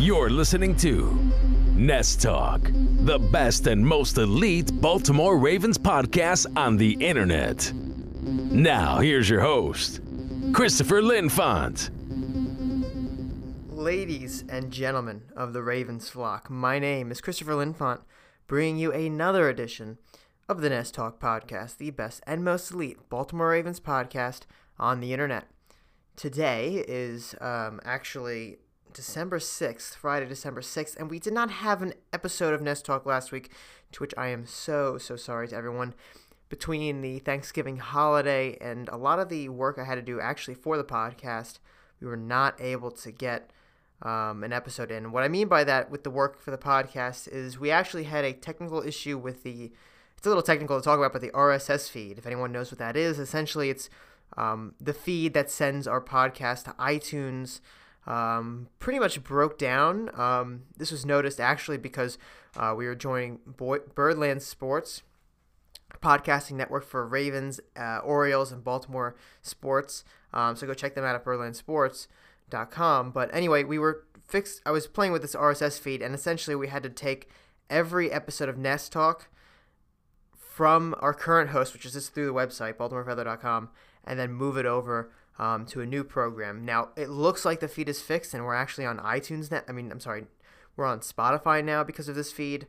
You're listening to Nest Talk, the best and most elite Baltimore Ravens podcast on the internet. Now, here's your host, Christopher Linfont. Ladies and gentlemen of the Ravens flock, my name is Christopher Linfont, bringing you another edition of the Nest Talk podcast, the best and most elite Baltimore Ravens podcast on the internet. Today is um, actually December 6th, Friday, December 6th, and we did not have an episode of Nest Talk last week, to which I am so, so sorry to everyone. Between the Thanksgiving holiday and a lot of the work I had to do actually for the podcast, we were not able to get um, an episode in. What I mean by that with the work for the podcast is we actually had a technical issue with the, it's a little technical to talk about, but the RSS feed. If anyone knows what that is, essentially it's um, the feed that sends our podcast to iTunes um, pretty much broke down. Um, this was noticed actually because uh, we were joining Boy- Birdland Sports, podcasting network for Ravens, uh, Orioles, and Baltimore sports. Um, so go check them out at birdlandsports.com. But anyway, we were fixed. I was playing with this RSS feed, and essentially we had to take every episode of Nest Talk from our current host, which is just through the website, baltimorefeather.com, and then move it over um, to a new program. Now it looks like the feed is fixed, and we're actually on iTunes now. I mean, I'm sorry, we're on Spotify now because of this feed,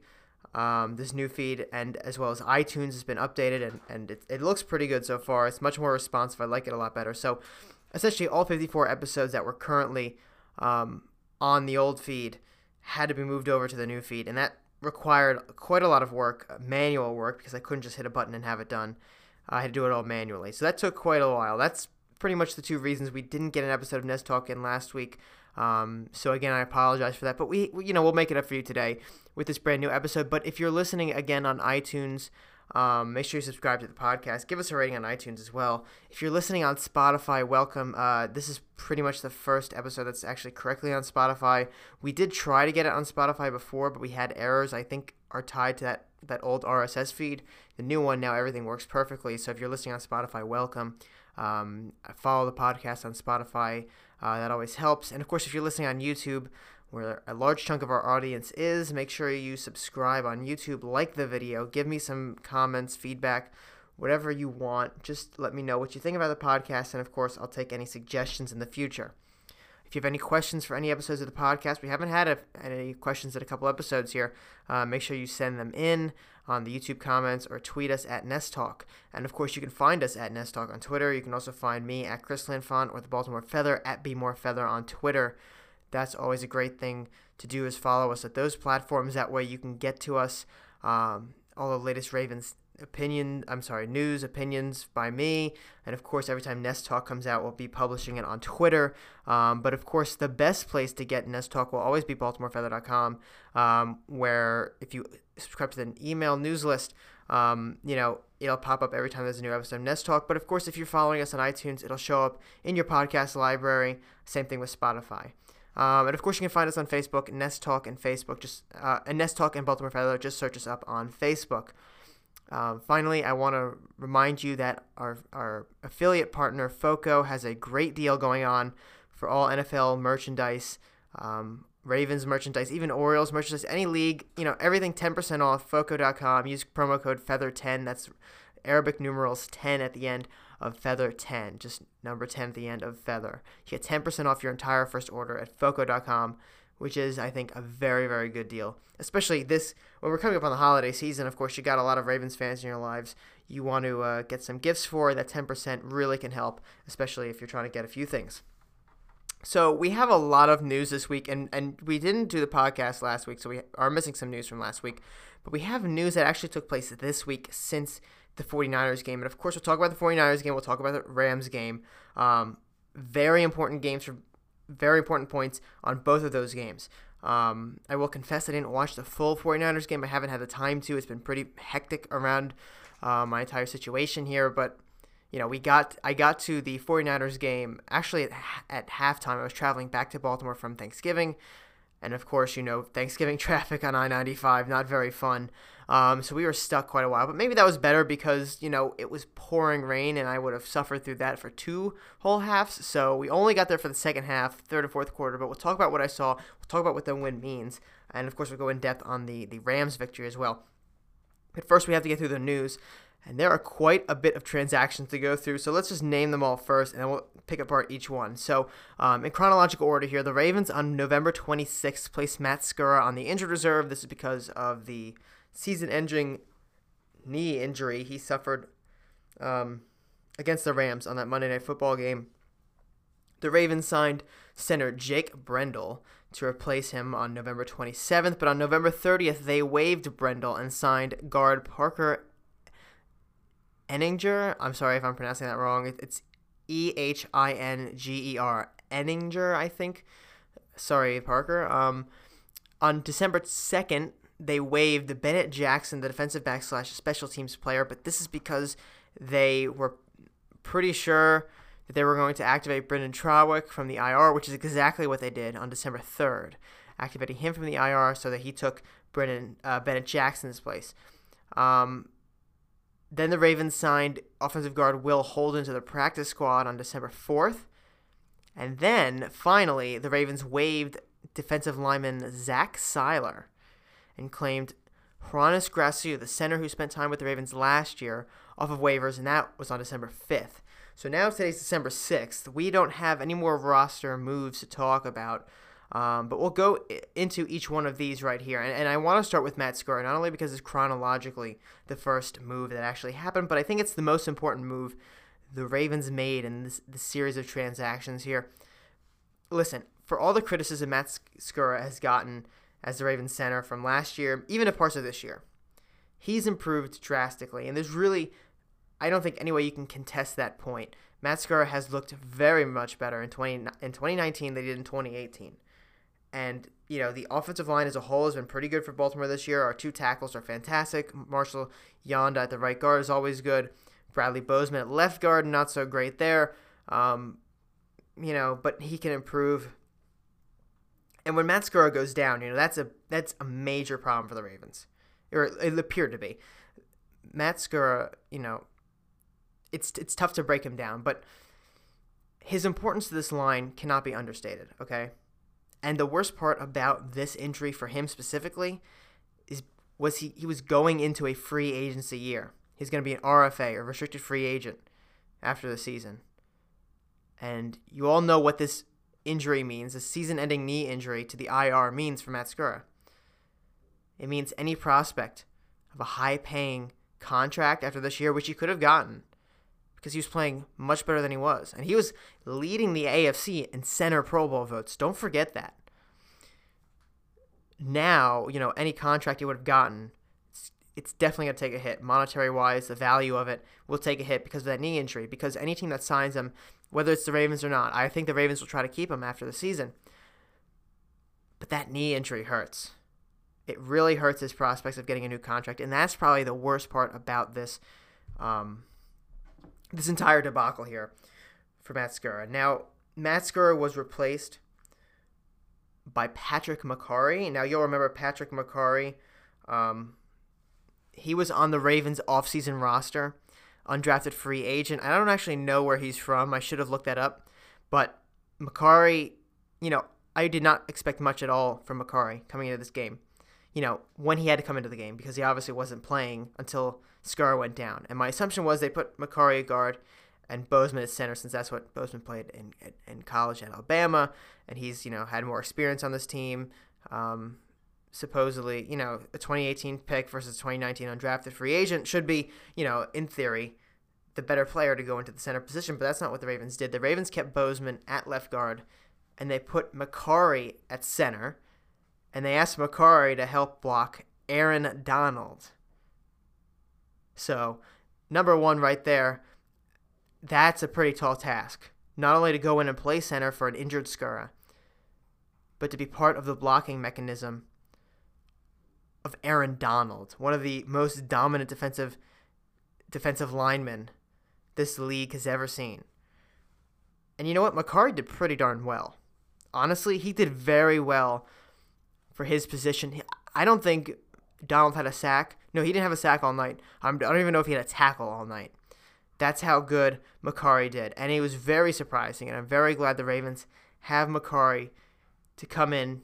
um, this new feed, and as well as iTunes has been updated, and and it, it looks pretty good so far. It's much more responsive. I like it a lot better. So essentially, all 54 episodes that were currently um, on the old feed had to be moved over to the new feed, and that required quite a lot of work, manual work, because I couldn't just hit a button and have it done. I had to do it all manually. So that took quite a while. That's pretty much the two reasons we didn't get an episode of Nest Talk in last week. Um, so again, I apologize for that, but we, you know, we'll make it up for you today with this brand new episode. But if you're listening again on iTunes, um, make sure you subscribe to the podcast. Give us a rating on iTunes as well. If you're listening on Spotify, welcome. Uh, this is pretty much the first episode that's actually correctly on Spotify. We did try to get it on Spotify before, but we had errors. I think are tied to that that old RSS feed. The new one now everything works perfectly. So if you're listening on Spotify, welcome. Um, follow the podcast on Spotify. Uh, that always helps. And of course, if you're listening on YouTube, where a large chunk of our audience is, make sure you subscribe on YouTube, like the video, give me some comments, feedback, whatever you want. Just let me know what you think about the podcast. And of course, I'll take any suggestions in the future. If you have any questions for any episodes of the podcast, we haven't had a, any questions in a couple episodes here. Uh, make sure you send them in on the YouTube comments or tweet us at Nest Talk. And of course, you can find us at Nest Talk on Twitter. You can also find me at Chris Linfont or the Baltimore Feather at Be More Feather on Twitter. That's always a great thing to do is follow us at those platforms. That way, you can get to us um, all the latest Ravens opinion i'm sorry news opinions by me and of course every time nest talk comes out we'll be publishing it on twitter um, but of course the best place to get nest talk will always be baltimorefeather.com um, where if you subscribe to the email news list um, you know it'll pop up every time there's a new episode of nest talk but of course if you're following us on itunes it'll show up in your podcast library same thing with spotify um, and of course, you can find us on Facebook, Nest Talk, and Facebook. Just uh, and Nest Talk and Baltimore Feather. Just search us up on Facebook. Um, finally, I want to remind you that our, our affiliate partner, FOCO, has a great deal going on for all NFL merchandise, um, Ravens merchandise, even Orioles merchandise, any league, you know, everything 10% off, FOCO.com. Use promo code FEATHER10. That's Arabic numerals 10 at the end of Feather 10, just number 10 at the end of Feather. You get 10% off your entire first order at FOCO.com which is I think a very very good deal. Especially this when we're coming up on the holiday season. Of course, you got a lot of Ravens fans in your lives. You want to uh, get some gifts for that 10% really can help, especially if you're trying to get a few things. So we have a lot of news this week, and, and we didn't do the podcast last week, so we are missing some news from last week. But we have news that actually took place this week since the 49ers game. And of course, we'll talk about the 49ers game, we'll talk about the Rams game. Um, very important games for very important points on both of those games. Um, I will confess I didn't watch the full 49ers game. I haven't had the time to. It's been pretty hectic around uh, my entire situation here, but you know, we got I got to the 49ers game actually at, at halftime. I was traveling back to Baltimore from Thanksgiving. And of course, you know, Thanksgiving traffic on I 95, not very fun. Um, so we were stuck quite a while. But maybe that was better because, you know, it was pouring rain and I would have suffered through that for two whole halves. So we only got there for the second half, third and fourth quarter. But we'll talk about what I saw. We'll talk about what the win means. And of course, we'll go in depth on the, the Rams victory as well. But first, we have to get through the news. And there are quite a bit of transactions to go through. So let's just name them all first, and then we'll pick apart each one. So, um, in chronological order here, the Ravens on November 26th placed Matt Skura on the injured reserve. This is because of the season ending knee injury he suffered um, against the Rams on that Monday Night Football game. The Ravens signed center Jake Brendel to replace him on November 27th, but on November 30th, they waived Brendel and signed guard Parker Ehinger. I'm sorry if I'm pronouncing that wrong. It's E H I N G E R. Ehinger, I think. Sorry, Parker. Um, on December 2nd, they waived Bennett Jackson, the defensive back slash special teams player, but this is because they were pretty sure that they were going to activate Brynden Trawick from the IR, which is exactly what they did on December 3rd, activating him from the IR so that he took Brynden uh, Bennett Jackson's place. Um, then the Ravens signed offensive guard Will Holden to the practice squad on December 4th. And then, finally, the Ravens waived defensive lineman Zach Sieler and claimed Hroniss Grasu, the center who spent time with the Ravens last year, off of waivers, and that was on December 5th. So now today's December 6th. We don't have any more roster moves to talk about, um, but we'll go into each one of these right here. And, and I want to start with Matt Skura, not only because it's chronologically the first move that actually happened, but I think it's the most important move the Ravens made in this, this series of transactions here. Listen, for all the criticism Matt Skura has gotten as the Ravens center from last year, even a parts of this year. He's improved drastically, and there's really, I don't think any way you can contest that point. Matt Skura has looked very much better in 20 in 2019 than he did in 2018. And you know the offensive line as a whole has been pretty good for Baltimore this year. Our two tackles are fantastic. Marshall Yanda at the right guard is always good. Bradley Bozeman at left guard, not so great there. Um, you know, but he can improve. And when Matt Skura goes down, you know that's a that's a major problem for the Ravens, or it appeared to be. Matt Skura, you know, it's it's tough to break him down, but his importance to this line cannot be understated. Okay, and the worst part about this injury for him specifically is was he he was going into a free agency year. He's going to be an RFA or restricted free agent after the season. And you all know what this injury means, a season ending knee injury to the IR means for Matt Skura. It means any prospect of a high paying contract after this year, which he could have gotten because he was playing much better than he was. And he was leading the AFC in center Pro Bowl votes. Don't forget that. Now, you know, any contract he would have gotten, it's, definitely going to take a hit. Monetary wise, the value of it will take a hit because of that knee injury. Because any team that signs him whether it's the Ravens or not. I think the Ravens will try to keep him after the season. But that knee injury hurts. It really hurts his prospects of getting a new contract, and that's probably the worst part about this um, this entire debacle here for Matt Skura. Now, Matt Skura was replaced by Patrick Mekari. Now, you'll remember Patrick Mekari. Um, he was on the Ravens offseason roster undrafted free agent. I don't actually know where he's from. I should have looked that up. But Mekari, you know, I did not expect much at all from Mekari coming into this game. You know, when he had to come into the game because he obviously wasn't playing until Scar went down. And my assumption was they put Mekari at guard and Bozeman at center since that's what Bozeman played in, in, in college at Alabama. And he's, you know, had more experience on this team. Um, supposedly, you know, a 2018 pick versus 2019 undrafted free agent should be, you know, in theory, the better player to go into the center position, but that's not what the Ravens did. The Ravens kept Bozeman at left guard, and they put Mekari at center, and they asked Mekari to help block Aaron Donald. So, number one right there, that's a pretty tall task. Not only to go in and play center for an injured Skura, but to be part of the blocking mechanism of Aaron Donald, one of the most dominant defensive defensive linemen this league has ever seen. And you know what? Mekari did pretty darn well. Honestly, he did very well for his position. I don't think Donald had a sack. No, he didn't have a sack all night. I don't even know if he had a tackle all night. That's how good Mekari did. And it was very surprising. And I'm very glad the Ravens have Mekari to come in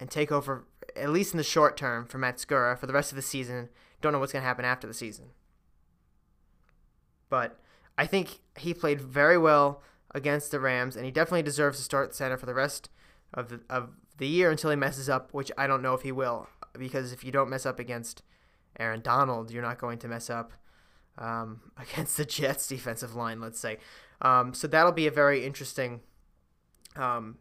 and take over, at least in the short term, for Matt Skura for the rest of the season. Don't know what's going to happen after the season. But I think he played very well against the Rams, and he definitely deserves to start center for the rest of the, of the year until he messes up, which I don't know if he will. Because if you don't mess up against Aaron Donald, you're not going to mess up um, against the Jets defensive line, let's say. Um, so that'll be a very interesting um,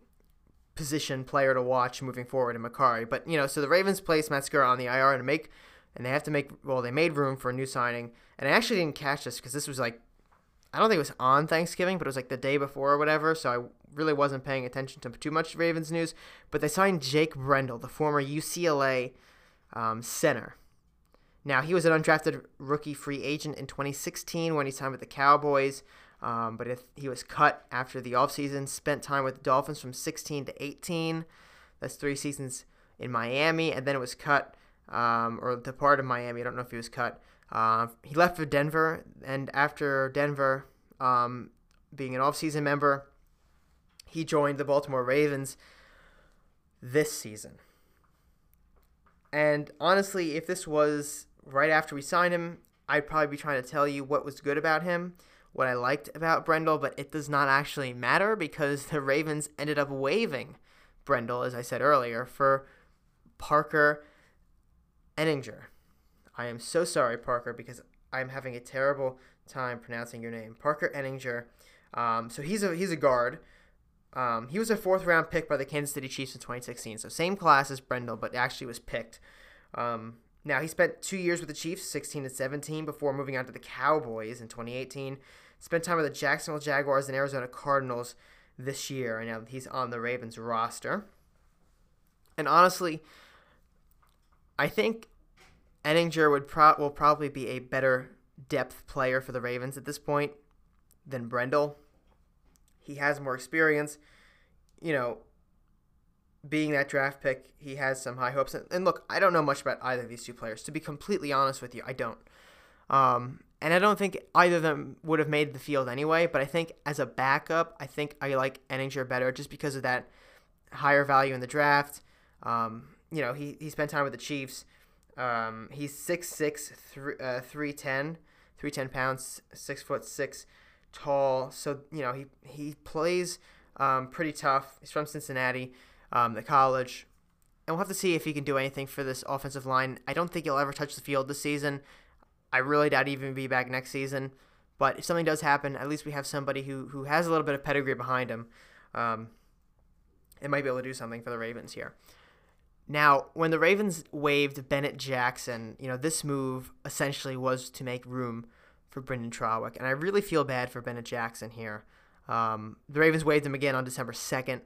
position player to watch moving forward in Mekari. But you know, so the Ravens placed Matt Skura on the IR and make, and they have to make. Well, they made room for a new signing, and I actually didn't catch this because this was like, I don't think it was on Thanksgiving, but it was like the day before or whatever. So I really wasn't paying attention to too much Ravens news. But they signed Jake Brendel, the former UCLA um, center. Now, he was an undrafted rookie free agent in 2016 when he signed with the Cowboys, um, but if he was cut after the offseason, spent time with the Dolphins from 16 to 18. That's three seasons in Miami, and then it was cut, um, or departed Miami. I don't know if he was cut. Uh, he left for Denver, and after Denver um, being an offseason member, he joined the Baltimore Ravens this season. And honestly, if this was right after we signed him, I'd probably be trying to tell you what was good about him, what I liked about Brendel, but it does not actually matter because the Ravens ended up waiving Brendel, as I said earlier, for Parker Enninger. I am so sorry, Parker, because I'm having a terrible time pronouncing your name. Parker Enninger. Um, so he's a he's a guard. Um, he was a fourth round pick by the Kansas City Chiefs in 2016. So same class as Brendel, but actually was picked. Um, now, he spent two years with the Chiefs, 16 and 17, before moving on to the Cowboys in 2018. Spent time with the Jacksonville Jaguars and Arizona Cardinals this year, and now he's on the Ravens roster. And honestly, I think Enninger would pro- will probably be a better depth player for the Ravens at this point than Brendel. He has more experience. You know, being that draft pick, he has some high hopes. And, look, I don't know much about either of these two players. To be completely honest with you, I don't. Um, and I don't think either of them would have made the field anyway. But I think as a backup, I think I like Enninger better just because of that higher value in the draft. Um, you know, he, he spent time with the Chiefs. Um, he's 6'6", th- uh, 310, 310 pounds, six foot six tall. So you know he he plays um, pretty tough. He's from Cincinnati um, the college. And we'll have to see if he can do anything for this offensive line. I don't think he'll ever touch the field this season. I really doubt even be back next season. But if something does happen, at least we have somebody who, who has a little bit of pedigree behind him. Um, might be able to do something for the Ravens here. Now, when the Ravens waived Bennett Jackson, you know, this move essentially was to make room for Brynden Trawick. And I really feel bad for Bennett Jackson here. Um, the Ravens waived him again on December 2nd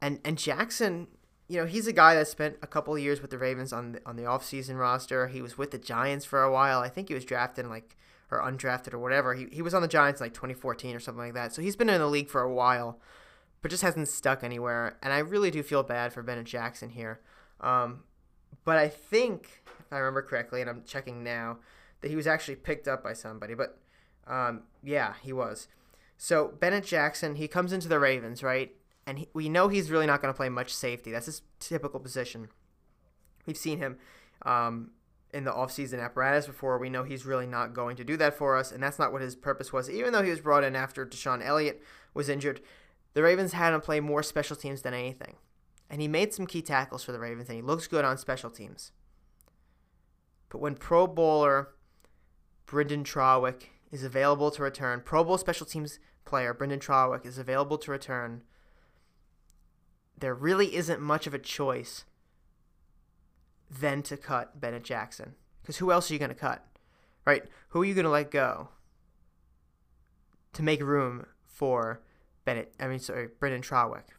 and and Jackson, you know, he's a guy that spent a couple of years with the Ravens on the, on the offseason roster. He was with the Giants for a while. I think he was drafted like or undrafted or whatever. He he was on the Giants in like 2014 or something like that. So he's been in the league for a while, but just hasn't stuck anywhere. And I really do feel bad for Bennett Jackson here. Um, but I think if I remember correctly, and I'm checking now, that he was actually picked up by somebody. But um, yeah, he was. So Bennett Jackson, he comes into the Ravens, right? And he, we know he's really not going to play much safety. That's his typical position. We've seen him um, in the offseason apparatus before. We know he's really not going to do that for us, and that's not what his purpose was. Even though he was brought in after DeShon Elliott was injured, the Ravens had him play more special teams than anything. And he made some key tackles for the Ravens, and he looks good on special teams. But when Pro Bowler Brynden Trawick is available to return, Pro Bowl special teams player Brynden Trawick is available to return – there really isn't much of a choice than to cut Bennett Jackson. Because who else are you going to cut? Right? Who are you going to let go to make room for Bennett? I mean, sorry, Brynden Trawick.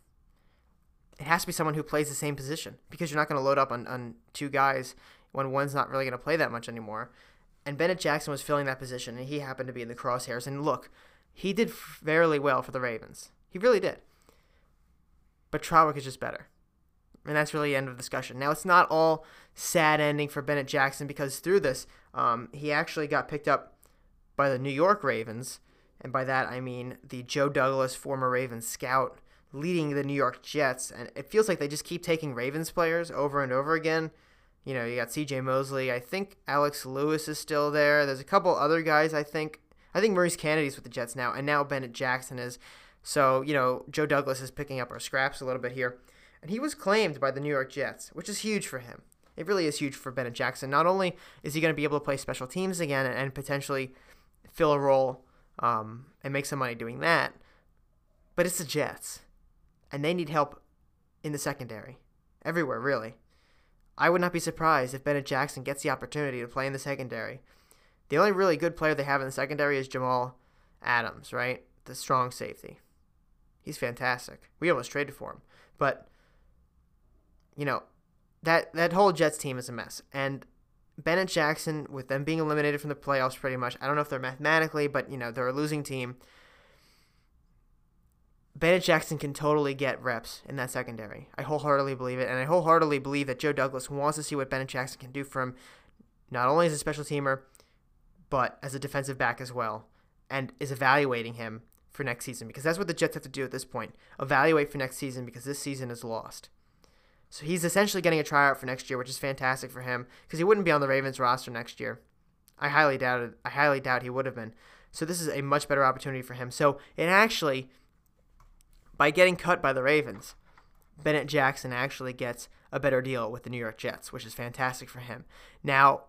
It has to be someone who plays the same position because you're not going to load up on, on two guys when one's not really going to play that much anymore. And Bennett Jackson was filling that position, and he happened to be in the crosshairs. And look, he did fairly well for the Ravens. He really did. But Trawick is just better. And that's really the end of the discussion. Now, it's not all sad ending for Bennett Jackson because through this, um, he actually got picked up by the New York Ravens. And by that, I mean the Joe Douglas, former Ravens scout, leading the New York Jets. And it feels like they just keep taking Ravens players over and over again. You know, you got CJ Mosley. I think Alex Lewis is still there. There's a couple other guys, I think. I think Maurice Canady's with the Jets now, and now Bennett Jackson is. So, you know, Joe Douglas is picking up our scraps a little bit here. And he was claimed by the New York Jets, which is huge for him. It really is huge for Bennett Jackson. Not only is he going to be able to play special teams again and, potentially fill a role um, and make some money doing that, but it's the Jets. And they need help in the secondary. Everywhere, really. I would not be surprised if Bennett Jackson gets the opportunity to play in the secondary. The only really good player they have in the secondary is Jamal Adams, right? The strong safety. He's fantastic. We almost traded for him. But you know, that that whole Jets team is a mess. And Bennett Jackson, with them being eliminated from the playoffs pretty much, I don't know if they're mathematically, but you know, they're a losing team. Bennett Jackson can totally get reps in that secondary. I wholeheartedly believe it, and I wholeheartedly believe that Joe Douglas wants to see what Bennett Jackson can do for him, not only as a special teamer, but as a defensive back as well, and is evaluating him for next season because that's what the Jets have to do at this point. Evaluate for next season because this season is lost. So he's essentially getting a tryout for next year, which is fantastic for him because he wouldn't be on the Ravens roster next year. I highly doubt it. I highly doubt he would have been. So this is a much better opportunity for him. So it actually, by getting cut by the Ravens, Bennett Jackson actually gets a better deal with the New York Jets, which is fantastic for him. Now,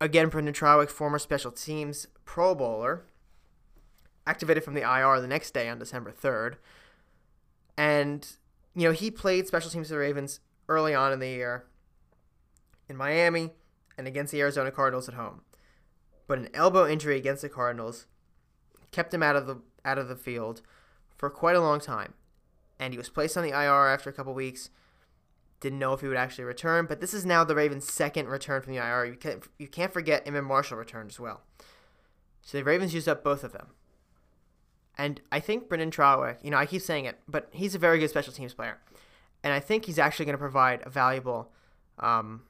again, Brynden Trawick, former special teams Pro Bowler, activated from the IR the next day on December 3rd. And you know, he played special teams for the Ravens early on in the year in Miami and against the Arizona Cardinals at home. But an elbow injury against the Cardinals kept him out of the out of the field for quite a long time. And he was placed on the IR after a couple weeks. Didn't know if he would actually return, but this is now the Ravens' second return from the IR. You can't you can't forget Iman Marshall returned as well. So the Ravens used up both of them. And I think Brynden Trawick, you know, I keep saying it, but he's a very good special teams player. And I think he's actually going to provide a valuable um,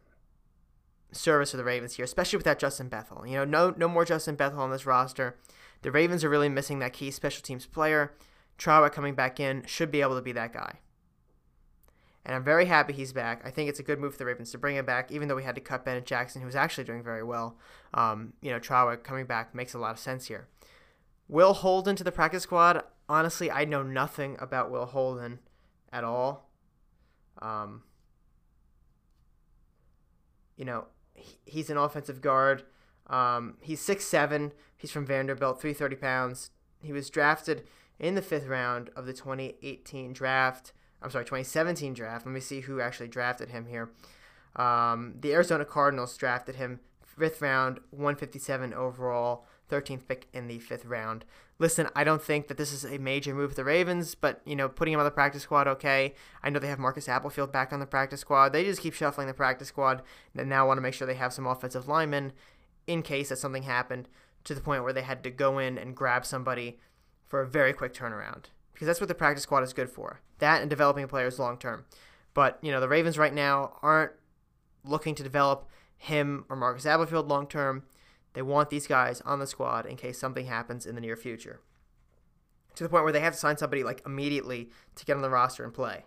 service for the Ravens here, especially without Justin Bethel. You know, no no more Justin Bethel on this roster. The Ravens are really missing that key special teams player. Trawick coming back in should be able to be that guy. And I'm very happy he's back. I think it's a good move for the Ravens to bring him back, even though we had to cut Bennett Jackson, who was actually doing very well. Um, you know, Trawick coming back makes a lot of sense here. Will Holden to the practice squad. Honestly, I know nothing about Will Holden at all. Um, you know, he, he's an offensive guard. Um, he's six seven. He's from Vanderbilt, 330 pounds. He was drafted in the fifth round of the 2018 draft. I'm sorry, 2017 draft. Let me see who actually drafted him here. Um, the Arizona Cardinals drafted him fifth round, 157 overall. 13th pick in the fifth round. Listen, I don't think that this is a major move for the Ravens, but you know, putting him on the practice squad, okay. I know they have Marcus Applefield back on the practice squad. They just keep shuffling the practice squad, and now want to make sure they have some offensive linemen in case that something happened to the point where they had to go in and grab somebody for a very quick turnaround. Because that's what the practice squad is good for. That and developing players long term. But, you know, the Ravens right now aren't looking to develop him or Marcus Applefield long term. They want these guys on the squad in case something happens in the near future. To the point where they have to sign somebody like immediately to get on the roster and play.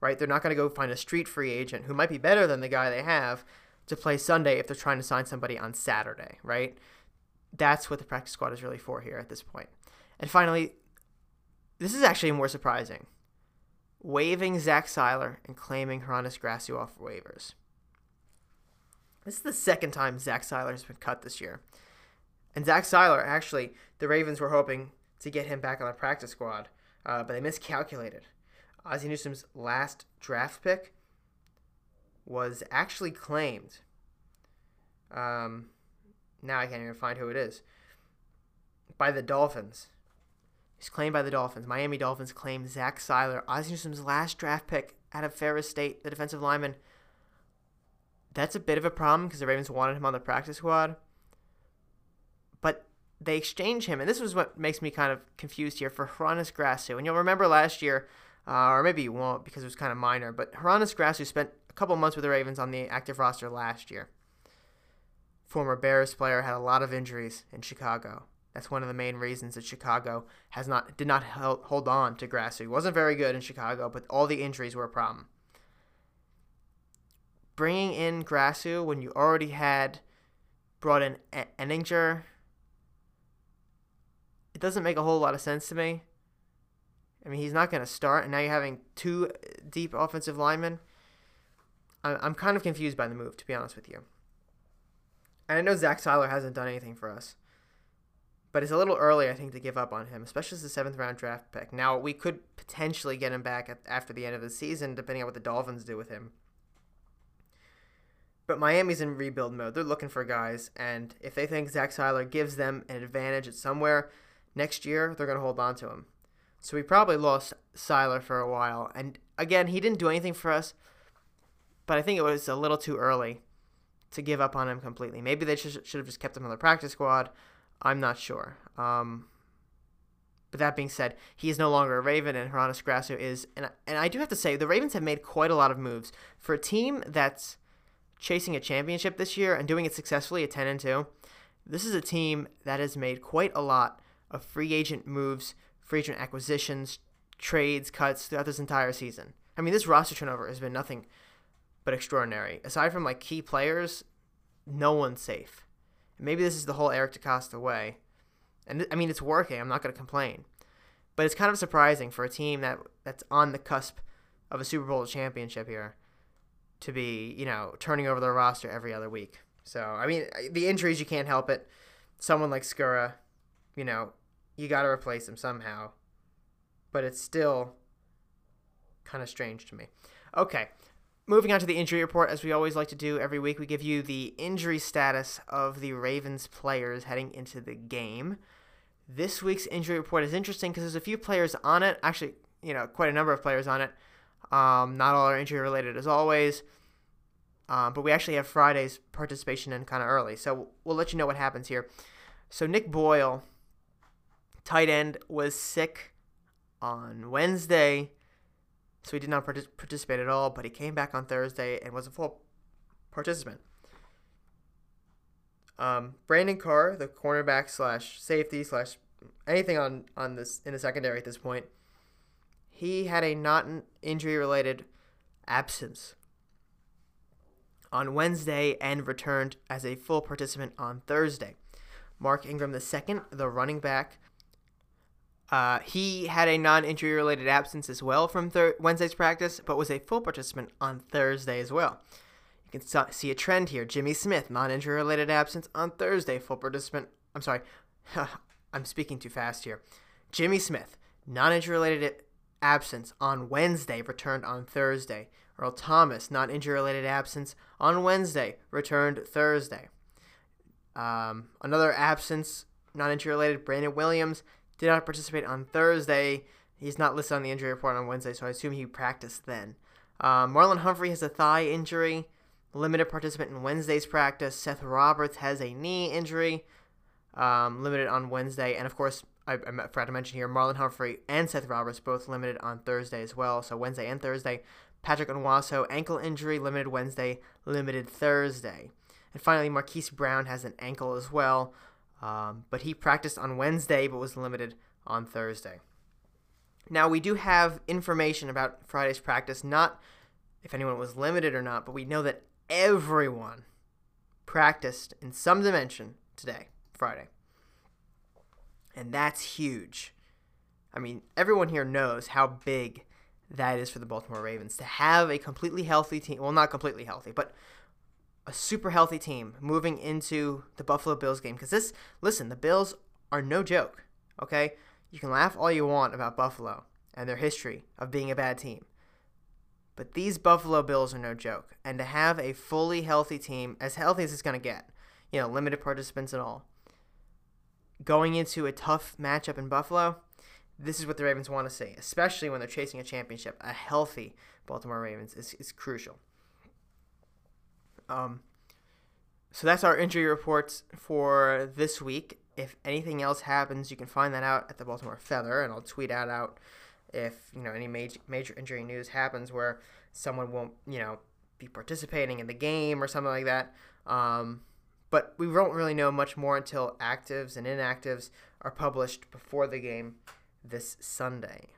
Right? They're not going to go find a street free agent who might be better than the guy they have to play Sunday if they're trying to sign somebody on Saturday, right? That's what the practice squad is really for here at this point. And finally, this is actually more surprising. Waiving Zach Sieler and claiming Hroniss Grasu off waivers. This is the second time Zach Sieler has been cut this year. And Zach Sieler, actually, the Ravens were hoping to get him back on the practice squad, uh, but they miscalculated. Ozzie Newsome's last draft pick was actually claimed. Um, now I can't even find who it is. By the Dolphins. He's claimed by the Dolphins. Miami Dolphins claim Zach Sieler, Ozzie Newsome's last draft pick out of Ferris State, the defensive lineman, that's a bit of a problem because the Ravens wanted him on the practice squad. But they exchange him, and this was what makes me kind of confused here for Hroniss Grasu. And you'll remember last year, uh, or maybe you won't because it was kind of minor. But Hroniss Grasu spent a couple months with the Ravens on the active roster last year. Former Bears player had a lot of injuries in Chicago. That's one of the main reasons that Chicago has not did not hold on to Grasu. He wasn't very good in Chicago, but all the injuries were a problem. Bringing in Grasu when you already had brought in Ehinger, it doesn't make a whole lot of sense to me. I mean, he's not going to start, and now you're having two deep offensive linemen. I'm kind of confused by the move, to be honest with you. And I know Zach Sieler hasn't done anything for us, but it's a little early, I think, to give up on him, especially as the seventh round draft pick. Now we could potentially get him back after the end of the season, depending on what the Dolphins do with him. But Miami's in rebuild mode. They're looking for guys, and if they think Zach Sieler gives them an advantage at somewhere next year, they're going to hold on to him. So we probably lost Sieler for a while. And again, he didn't do anything for us, but I think it was a little too early to give up on him completely. Maybe they should, should have just kept him on the practice squad. I'm not sure. Um, but that being said, he is no longer a Raven, and Hroniss Grasu is. And, and I do have to say, the Ravens have made quite a lot of moves. For a team that's chasing a championship this year and doing it successfully at 10 and 2, this is a team that has made quite a lot of free agent moves free agent acquisitions, trades, cuts throughout this entire season. I mean, this roster turnover has been nothing but extraordinary. Aside from like key players, no one's safe. Maybe this is the whole Eric DeCosta way. And I mean, it's working. I'm not going to complain. But it's kind of surprising for a team that that's on the cusp of a Super Bowl championship here to be, you know, turning over their roster every other week. So, I mean, the injuries, you can't help it. Someone like Skura, you know, you got to replace him somehow. But it's still kind of strange to me. Okay, moving on to the injury report. As we always like to do every week, we give you the injury status of the Ravens players heading into the game. This week's injury report is interesting because there's a few players on it. Actually, you know, quite a number of players on it. Um, not all are injury related as always. Um, but we actually have Friday's participation in kind of early. So we'll let you know what happens here. So Nick Boyle tight end was sick on Wednesday, so he did not partic- participate at all, but he came back on Thursday and was a full participant. Um, Brandon Carr, the cornerback slash safety slash anything on, on this in the secondary at this point, he had a not injury related absence on Wednesday and returned as a full participant on Thursday. Mark Ingram II, the running back, uh, he had a non-injury related absence as well from thir- Wednesday's practice, but was a full participant on Thursday as well. You can see a trend here. Jimmy Smith, non-injury related absence on Thursday, full participant. I'm sorry, I'm speaking too fast here. Jimmy Smith, non-injury related absence on Wednesday, returned on Thursday. Earl Thomas, non-injury related absence on Wednesday, returned Thursday. Um, another absence, non-injury related, Brandon Williams, did not participate on Thursday. He's not listed on the injury report on Wednesday, so I assume he practiced then. Uh, Marlon Humphrey has a thigh injury, limited participant in Wednesday's practice. Seth Roberts has a knee injury, um, limited on Wednesday. And of course, I, I forgot to mention here, Marlon Humphrey and Seth Roberts both limited on Thursday as well. So Wednesday and Thursday. Patrick Onwuasor, ankle injury, limited Wednesday, limited Thursday. And finally, Marquise Brown has an ankle as well. Um, but he practiced on Wednesday but was limited on Thursday. Now, we do have information about Friday's practice, not if anyone was limited or not, but we know that everyone practiced in some dimension today, Friday. And that's huge. I mean, everyone here knows how big that is for the Baltimore Ravens to have a completely healthy team. Well, not completely healthy, but a super healthy team moving into the Buffalo Bills game. Because this, listen, the Bills are no joke. Okay, you can laugh all you want about Buffalo and their history of being a bad team, but these Buffalo Bills are no joke. And to have a fully healthy team, as healthy as it's going to get, you know, limited participants and all, going into a tough matchup in Buffalo, this is what the Ravens want to see, especially when they're chasing a championship. A healthy Baltimore Ravens is, is crucial. Um, so that's our injury reports for this week. If anything else happens, you can find that out at the Baltimore Feather, and I'll tweet that out if you know any major major injury news happens where someone won't you know be participating in the game or something like that. Um, but we won't really know much more until actives and inactives are published before the game this Sunday,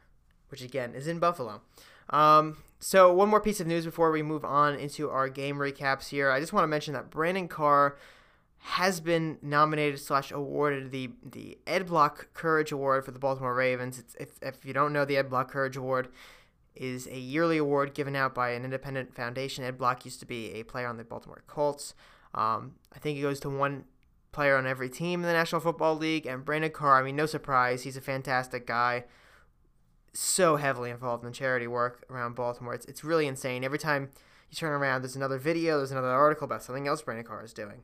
which again is in Buffalo. Um, so one more piece of news before we move on into our game recaps here. I just want to mention that Brandon Carr has been nominated slash awarded the the Ed Block Courage Award for the Baltimore Ravens. It's, if if you don't know, the Ed Block Courage Award is a yearly award given out by an independent foundation. Ed Block used to be a player on the Baltimore Colts. Um, I think it goes to one player on every team in the National Football League. And Brandon Carr, I mean, no surprise, he's a fantastic guy. So heavily involved in charity work around Baltimore. It's, it's really insane. Every time you turn around, there's another video, there's another article about something else Brandon Carr is doing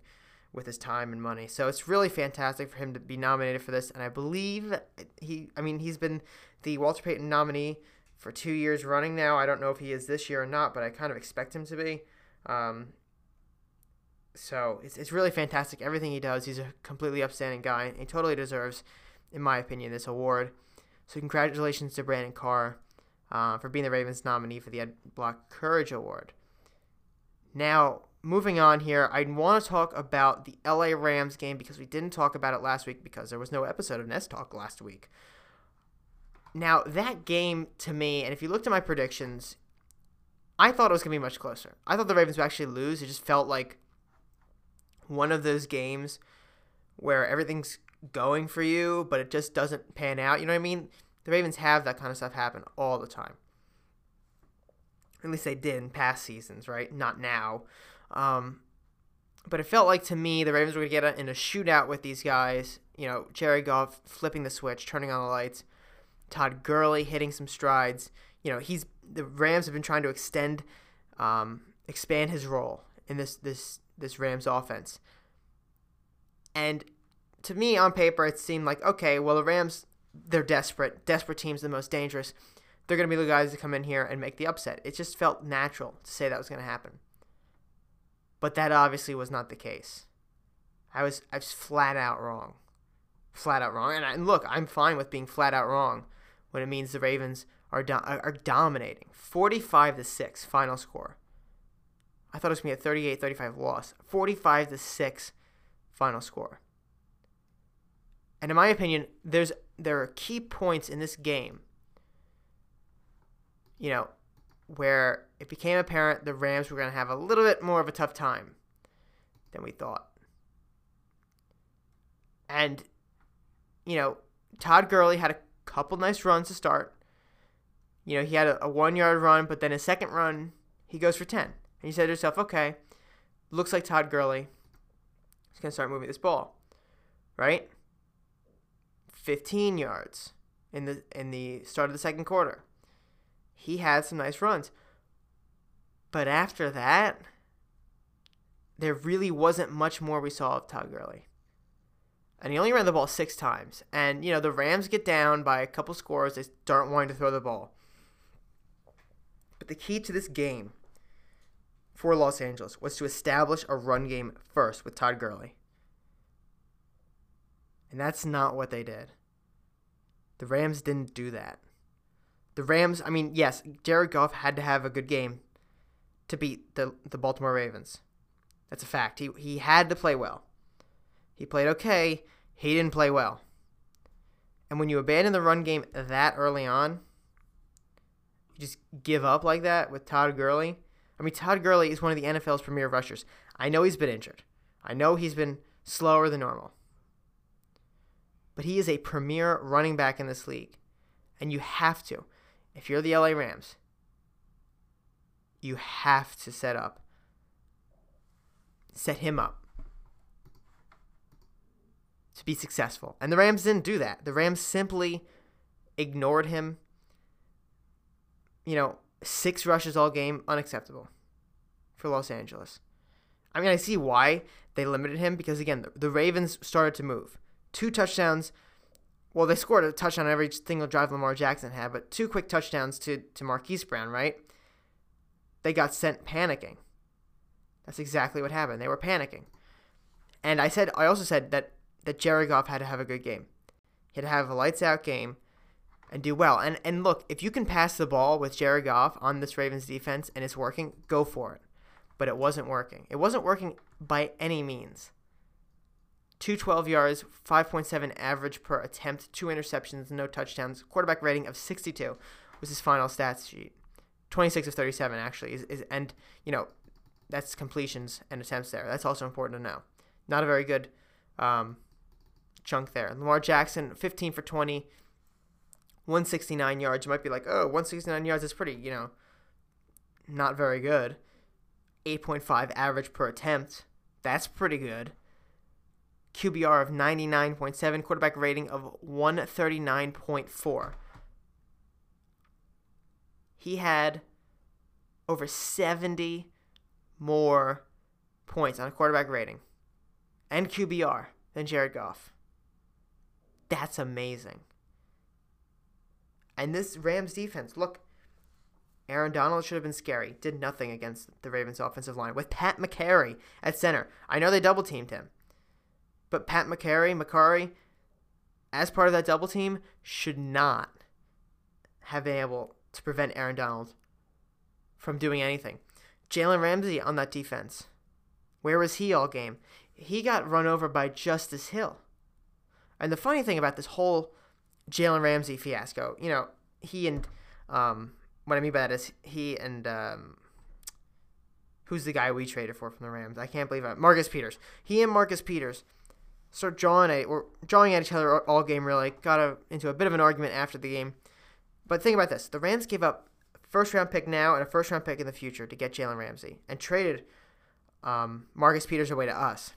with his time and money. So it's really fantastic for him to be nominated for this. And I believe he, I mean, he's been the Walter Payton nominee for two years running now. I don't know if he is this year or not, but I kind of expect him to be. Um, so it's, it's really fantastic. Everything he does, he's a completely upstanding guy. And he totally deserves, in my opinion, this award. So congratulations to Brandon Carr uh, for being the Ravens nominee for the Ed Block Courage Award. Now, moving on here, I want to talk about the LA Rams game because we didn't talk about it last week because there was no episode of Nest Talk last week. Now, that game to me, and if you looked at my predictions, I thought it was going to be much closer. I thought the Ravens would actually lose. It just felt like one of those games where everything's going for you, but it just doesn't pan out. You know what I mean? The Ravens have that kind of stuff happen all the time. At least they did in past seasons, right? Not now. Um, but it felt like to me the Ravens were going to get in a shootout with these guys. You know, Jerry Goff flipping the switch, turning on the lights, Todd Gurley hitting some strides. You know, he's the Rams have been trying to extend, um, expand his role in this this this Rams offense. And to me, on paper, it seemed like okay, well the Rams they're desperate, desperate teams, are the most dangerous. They're going to be the guys that come in here and make the upset. It just felt natural to say that was going to happen. But that obviously was not the case. I was I was flat out wrong. Flat out wrong. And, I, and look, I'm fine with being flat out wrong when it means the Ravens are do- are dominating. 45 to 6 final score. I thought it was going to be a 38-35 loss. 45 to 6 final score. And in my opinion, there's there are key points in this game. You know, where it became apparent the Rams were going to have a little bit more of a tough time than we thought. And, you know, Todd Gurley had a couple nice runs to start. You know, he had a, a one yard run, but then his second run, he goes for 10. And you said to yourself, okay, looks like Todd Gurley is going to start moving this ball, right? 15 yards in the in the start of the second quarter he had some nice runs. But after that, there really wasn't much more we saw of Todd Gurley. And he only ran the ball six times. And, you know, the Rams get down by a couple scores. They start wanting to throw the ball. But the key to this game for Los Angeles was to establish a run game first with Todd Gurley. And that's not what they did. The Rams didn't do that. The Rams, I mean, yes, Jared Goff had to have a good game to beat the the Baltimore Ravens. That's a fact. He he had to play well. He played okay. He didn't play well. And when you abandon the run game that early on, you just give up like that with Todd Gurley. I mean, Todd Gurley is one of the NFL's premier rushers. I know he's been injured. I know he's been slower than normal. But he is a premier running back in this league. And you have to if you're the LA Rams, you have to set up, set him up to be successful. And the Rams didn't do that. The Rams simply ignored him. You know, six rushes all game, unacceptable for Los Angeles. I mean, I see why they limited him because, again, the, Ravens started to move. Two touchdowns well, they scored a touchdown every single drive Lamar Jackson had, but two quick touchdowns to, to Marquise Brown, right? They got sent panicking. That's exactly what happened. They were panicking. And I said I also said that, that Jerry Goff had to have a good game. He had to have a lights out game. And do well. And and look, if you can pass the ball with Jared Goff on this Ravens defense and it's working, go for it. But it wasn't working. It wasn't working by any means. 212 yards, 5.7 average per attempt, two interceptions, no touchdowns, quarterback rating of 62 was his final stats sheet. 26 of 37 actually is, is and you know that's completions and attempts there. That's also important to know. Not a very good um, chunk there. Lamar Jackson, 15 for 20, 169 yards. You might be like, oh, 169 yards is pretty, you know, not very good. 8.5 average per attempt. That's pretty good. QBR of 99.7, quarterback rating of 139.4. He had over 70 more points on a quarterback rating and QBR than Jared Goff. That's amazing. And this Rams defense, look, Aaron Donald should have been scary. Did nothing against the Ravens offensive line with Pat Mekari at center. I know they double teamed him. But Pat Mekari, Mekari, as part of that double team, should not have been able to prevent Aaron Donald from doing anything. Jalen Ramsey on that defense. Where was he all game? He got run over by Justice Hill. And the funny thing about this whole Jalen Ramsey fiasco, you know, he and um, what I mean by that is he and um, who's the guy we traded for from the Rams? I can't believe it. Marcus Peters. He and Marcus Peters start jawing at or jawing at each other all game. Really got a, into a bit of an argument after the game. But think about this: the Rams gave up first round pick now and a first round pick in the future to get Jalen Ramsey and traded um, Marcus Peters away to us.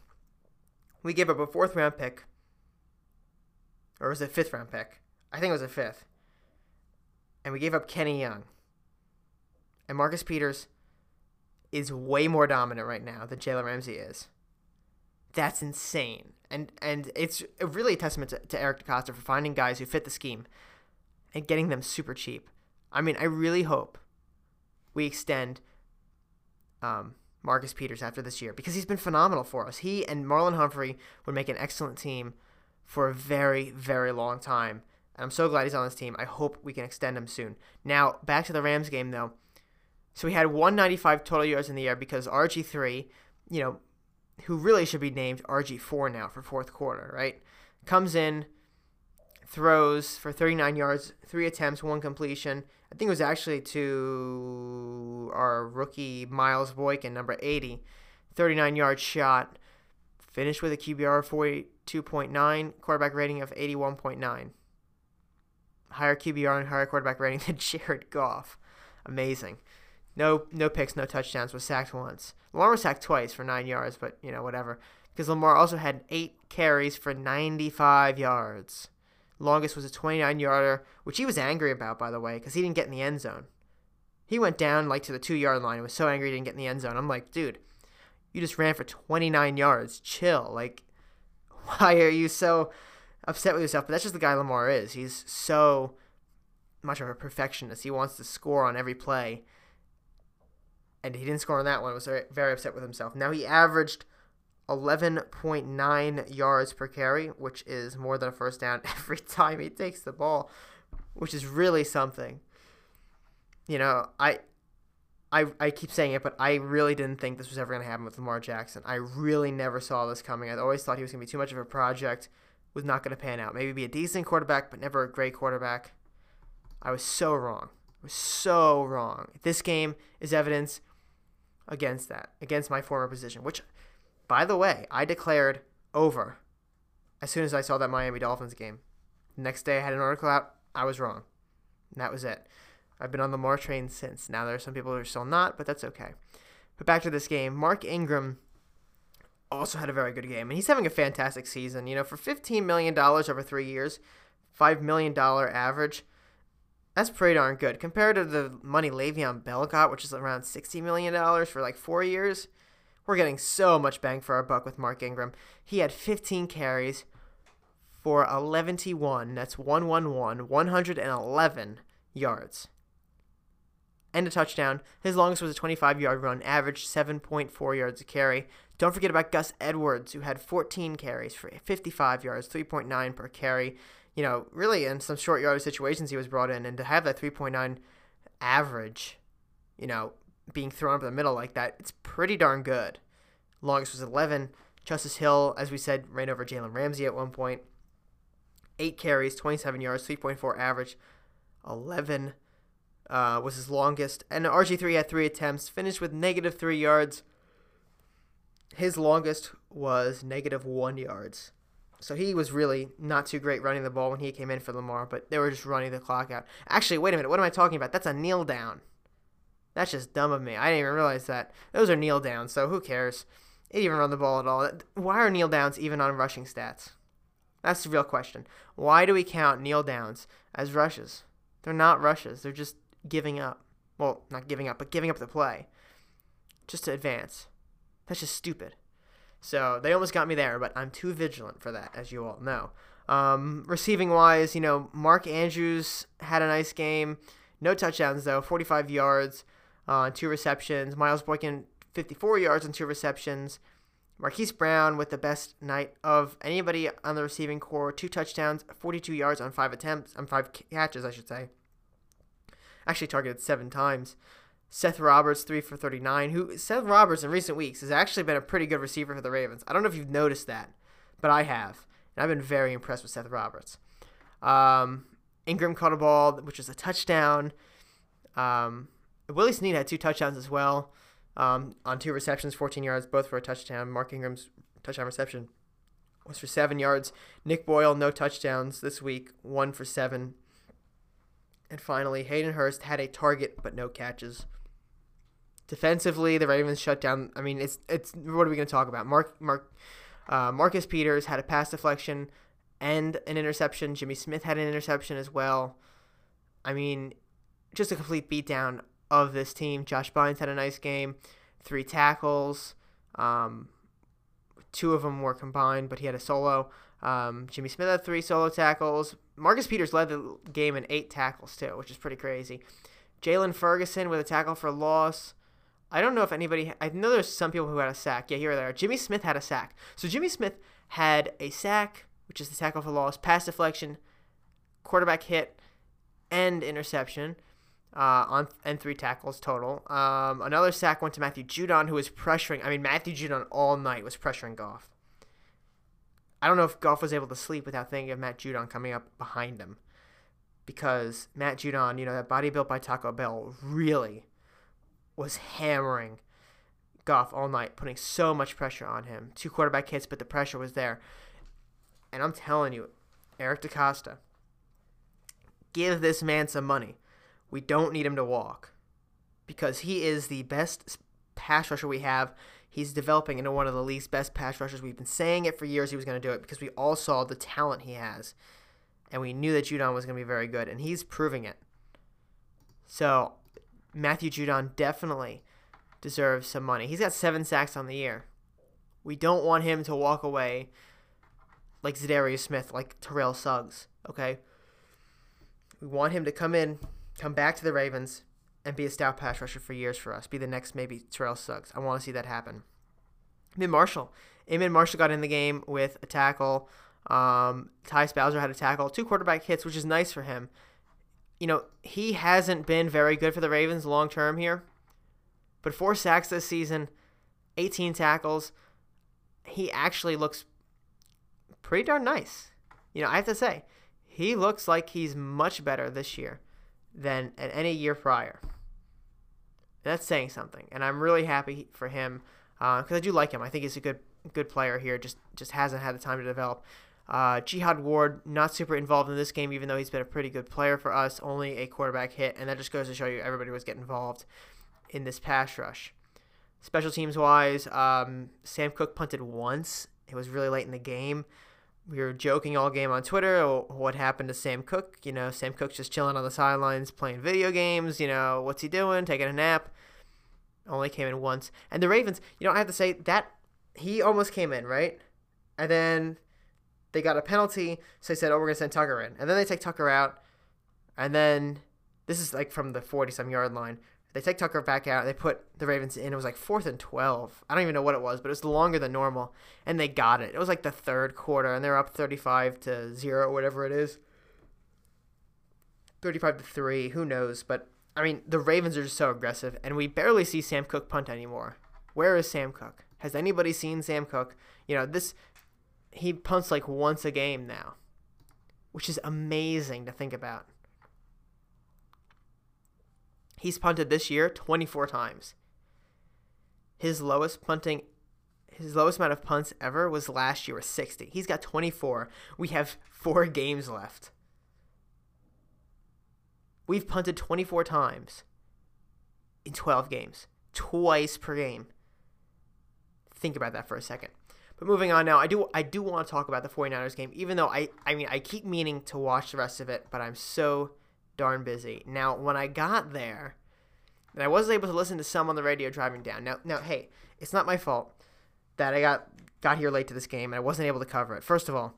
We gave up a fourth round pick, or was it fifth round pick? I think it was a fifth. And we gave up Kenny Young. And Marcus Peters is way more dominant right now than Jalen Ramsey is. That's insane. And and it's really a testament to, to Eric DeCosta for finding guys who fit the scheme and getting them super cheap. I mean, I really hope we extend um, Marcus Peters after this year because he's been phenomenal for us. He and Marlon Humphrey would make an excellent team for a very, very long time. I'm so glad he's on this team. I hope we can extend him soon. Now, back to the Rams game, though. So we had 195 total yards in the air because RG3, you know, who really should be named RG4 now for fourth quarter, right? Comes in, throws for 39 yards, three attempts, one completion. I think it was actually to our rookie Miles Boykin, number 80. 39 yard shot. Finished with a QBR of 42.9, quarterback rating of 81.9. Higher QBR and higher quarterback rating than Jared Goff. Amazing. No no picks, no touchdowns, was sacked once. Lamar was sacked twice for nine yards, but you know, whatever. Because Lamar also had eight carries for 95 yards. Longest was a 29 yarder, which he was angry about, by the way, because he didn't get in the end zone. He went down like to the two yard line and was so angry he didn't get in the end zone. I'm like, dude, you just ran for 29 yards. Chill. Like, why are you so upset with yourself? But that's just the guy Lamar is. He's so much of a perfectionist. He wants to score on every play. And he didn't score on that one. Was very, very upset with himself. Now he averaged 11.9 yards per carry, which is more than a first down every time he takes the ball, which is really something. You know, I I, I keep saying it, but I really didn't think this was ever going to happen with Lamar Jackson. I really never saw this coming. I always thought he was going to be too much of a project, was not going to pan out. Maybe be a decent quarterback, but never a great quarterback. I was so wrong. I was so wrong. This game is evidence against that, against my former position, which by the way, I declared over as soon as I saw that Miami Dolphins game. The next day I had an article out. I was wrong. And that was it. I've been on the Lamar train since. Now there are some people who are still not, but that's okay. But back to this game. Mark Ingram also had a very good game, and he's having a fantastic season. You know, for $15 million over three years, $5 million average, that's pretty darn good. Compared to the money Le'Veon Bell got, which is around $60 million for like four years, we're getting so much bang for our buck with Mark Ingram. He had 15 carries for 11 1. That's 111, 111 yards. And a touchdown. His longest was a 25 yard run, averaged 7.4 yards a carry. Don't forget about Gus Edwards, who had 14 carries for 55 yards, 3.9 per carry. you know, really in some short yardage situations he was brought in, and to have that 3.9 average, you know, being thrown up in the middle like that, it's pretty darn good. Longest was 11. Justice Hill, as we said, ran over Jalen Ramsey at one point. Eight carries, 27 yards, 3.4 average. 11 uh, was his longest. And RG3 had three attempts, finished with negative three yards. His longest was negative one yards. So he was really not too great running the ball when he came in for Lamar, but they were just running the clock out. Actually, wait a minute. What am I talking about? That's a kneel down. That's just dumb of me. I didn't even realize that. Those are kneel downs, so who cares? He didn't even run the ball at all. Why are kneel downs even on rushing stats? That's the real question. Why do we count kneel downs as rushes? They're not rushes. They're just giving up. Well, not giving up, but giving up the play just to advance. That's just stupid. So they almost got me there, but I'm too vigilant for that, as you all know. Um, receiving wise, you know, Mark Andrews had a nice game. No touchdowns, though, 45 yards on uh, two receptions. Miles Boykin, 54 yards on two receptions. Marquise Brown with the best night of anybody on the receiving corps, Two touchdowns, 42 yards on five attempts, on five catches, I should say. Actually targeted seven times. Seth Roberts, 3 for 39, who Seth Roberts in recent weeks has actually been a pretty good receiver for the Ravens. I don't know if you've noticed that, but I have. And I've been very impressed with Seth Roberts. Um, Ingram caught a ball, which was a touchdown. Um, Willie Snead had two touchdowns as well um, on two receptions, 14 yards, both for a touchdown. Mark Ingram's touchdown reception was for seven yards. Nick Boyle, no touchdowns this week, one for seven. And finally, Hayden Hurst had a target but no catches. Defensively, the Ravens shut down. I mean, it's it's what are we going to talk about? Mark Mark uh, Marcus Peters had a pass deflection and an interception. Jimmy Smith had an interception as well. I mean, just a complete beatdown of this team. Josh Bynes had a nice game, three tackles. Um, two of them were combined, but he had a solo. Um, Jimmy Smith had three solo tackles. Marcus Peters led the game in eight tackles too, which is pretty crazy. Jaylon Ferguson with a tackle for loss. I don't know if anybody. I know there's some people who had a sack. Yeah, here they are. Jimmy Smith had a sack. So Jimmy Smith had a sack, which is the tackle for loss, pass deflection, quarterback hit, and interception. Uh, on and three tackles total. Um, another sack went to Matthew Judon, who was pressuring. I mean, Matthew Judon all night was pressuring Goff. I don't know if Goff was able to sleep without thinking of Matt Judon coming up behind him, because Matt Judon, you know, that body built by Taco Bell, really was hammering Goff all night, putting so much pressure on him. Two quarterback hits, but the pressure was there. And I'm telling you, Eric DeCosta, give this man some money. We don't need him to walk because he is the best pass rusher we have. He's developing into one of the least best pass rushers. We've been saying it for years he was going to do it because we all saw the talent he has. And we knew that Judon was going to be very good, and he's proving it. So Matthew Judon definitely deserves some money. He's got seven sacks on the year. We don't want him to walk away like Za'Darius Smith, like Terrell Suggs. Okay, we want him to come in, come back to the Ravens, and be a stout pass rusher for years for us. Be the next maybe Terrell Suggs. I want to see that happen. Iman Marshall. Iman Marshall got in the game with a tackle. Um, Tyus Bowser had a tackle, two quarterback hits, which is nice for him you know, he hasn't been very good for the Ravens long term here. But four sacks this season, 18 tackles. He actually looks pretty darn nice. You know, I have to say, he looks like he's much better this year than at any year prior. That's saying something, and I'm really happy for him because uh, I do like him. I think he's a good good player here. Just just hasn't had the time to develop. Uh, Jihad Ward, not super involved in this game, even though he's been a pretty good player for us. Only a quarterback hit, and that just goes to show you everybody was getting involved in this pass rush. Special teams wise, um, Sam Koch punted once. It was really late in the game. We were joking all game on Twitter. Oh, what happened to Sam Koch. You know, Sam Koch's just chilling on the sidelines playing video games. You know, what's he doing? Taking a nap. Only came in once. And the Ravens, you know, I have to say that he almost came in, right? And then they got a penalty, so they said, "Oh, we're gonna send Tucker in," and then they take Tucker out, and then this is like from the forty some yard line. They take Tucker back out. They put the Ravens in. It was like fourth and twelve. I don't even know what it was, but it was longer than normal, and they got it. It was like the third quarter, and they're up thirty-five to zero, whatever it is. Thirty-five to three. Who knows? But I mean, the Ravens are just so aggressive, and we barely see Sam Koch punt anymore. Where is Sam Koch? Has anybody seen Sam Koch? You know this. He punts like once a game now, which is amazing to think about. He's punted this year 24 times. His lowest punting his lowest amount of punts ever was last year was 60. He's got 24. We have 4 games left. We've punted 24 times in 12 games, twice per game. Think about that for a second. But moving on now, I do I do want to talk about the 49ers game even though I I mean I keep meaning to watch the rest of it, but I'm so darn busy. Now, when I got there, and I was able to listen to some on the radio driving down. Now, now, hey, it's not my fault that I got got here late to this game and I wasn't able to cover it. First of all,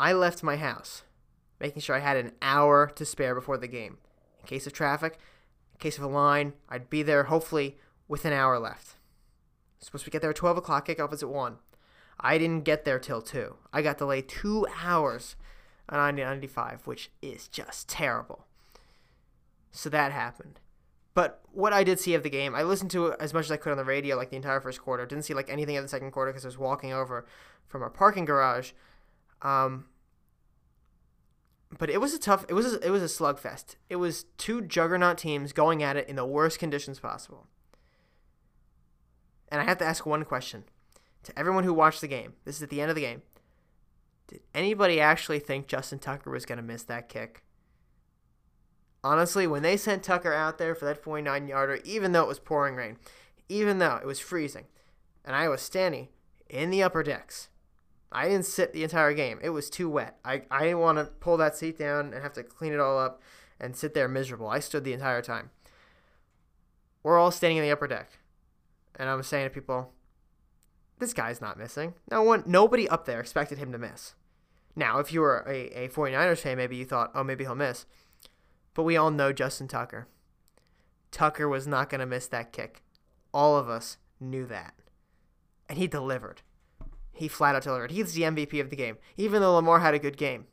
I left my house, making sure I had an hour to spare before the game. In case of traffic, in case of a line, I'd be there hopefully with an hour left. Supposed to get there at 12 o'clock, kickoff is at 1. I didn't get there till 2. I got delayed two hours on 95, which is just terrible. So that happened. But what I did see of the game, I listened to it as much as I could on the radio, like the entire first quarter. Didn't see like anything of the second quarter because I was walking over from our parking garage. Um, but it was a tough. It was a, it was a slugfest. It was two juggernaut teams going at it in the worst conditions possible. And I have to ask one question to everyone who watched the game. This is at the end of the game. Did anybody actually think Justin Tucker was going to miss that kick? Honestly, when they sent Tucker out there for that 49 yarder, even though it was pouring rain, even though it was freezing, and I was standing in the upper decks, I didn't sit the entire game. It was too wet. I, I didn't want to pull that seat down and have to clean it all up and sit there miserable. I stood the entire time. We're all standing in the upper deck. And I'm saying to people, this guy's not missing. No one, nobody up there expected him to miss. Now, if you were a, a 49ers fan, maybe you thought, oh, maybe he'll miss. But we all know Justin Tucker. Tucker was not going to miss that kick. All of us knew that. And he delivered. He flat out delivered. He's the MVP of the game, even though Lamar had a good game.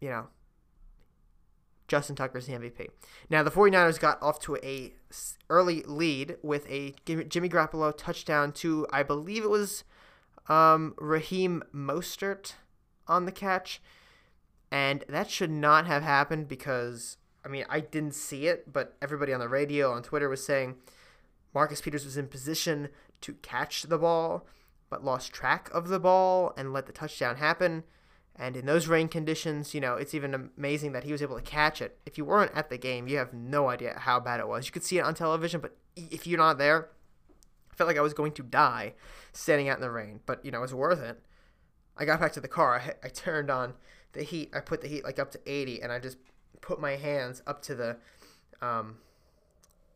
You know, Justin Tucker's the MVP. Now, the 49ers got off to a early lead with a Jimmy Garoppolo touchdown to, I believe it was um, Raheem Mostert on the catch. And that should not have happened because, I mean, I didn't see it, but everybody on the radio, on Twitter was saying Marcus Peters was in position to catch the ball, but lost track of the ball and let the touchdown happen. And in those rain conditions, you know, it's even amazing that he was able to catch it. If you weren't at the game, you have no idea how bad it was. You could see it on television, but if you're not there, I felt like I was going to die standing out in the rain. But, you know, it was worth it. I got back to the car. I, I turned on the heat. I put the heat like up to 80, and I just put my hands up to the um,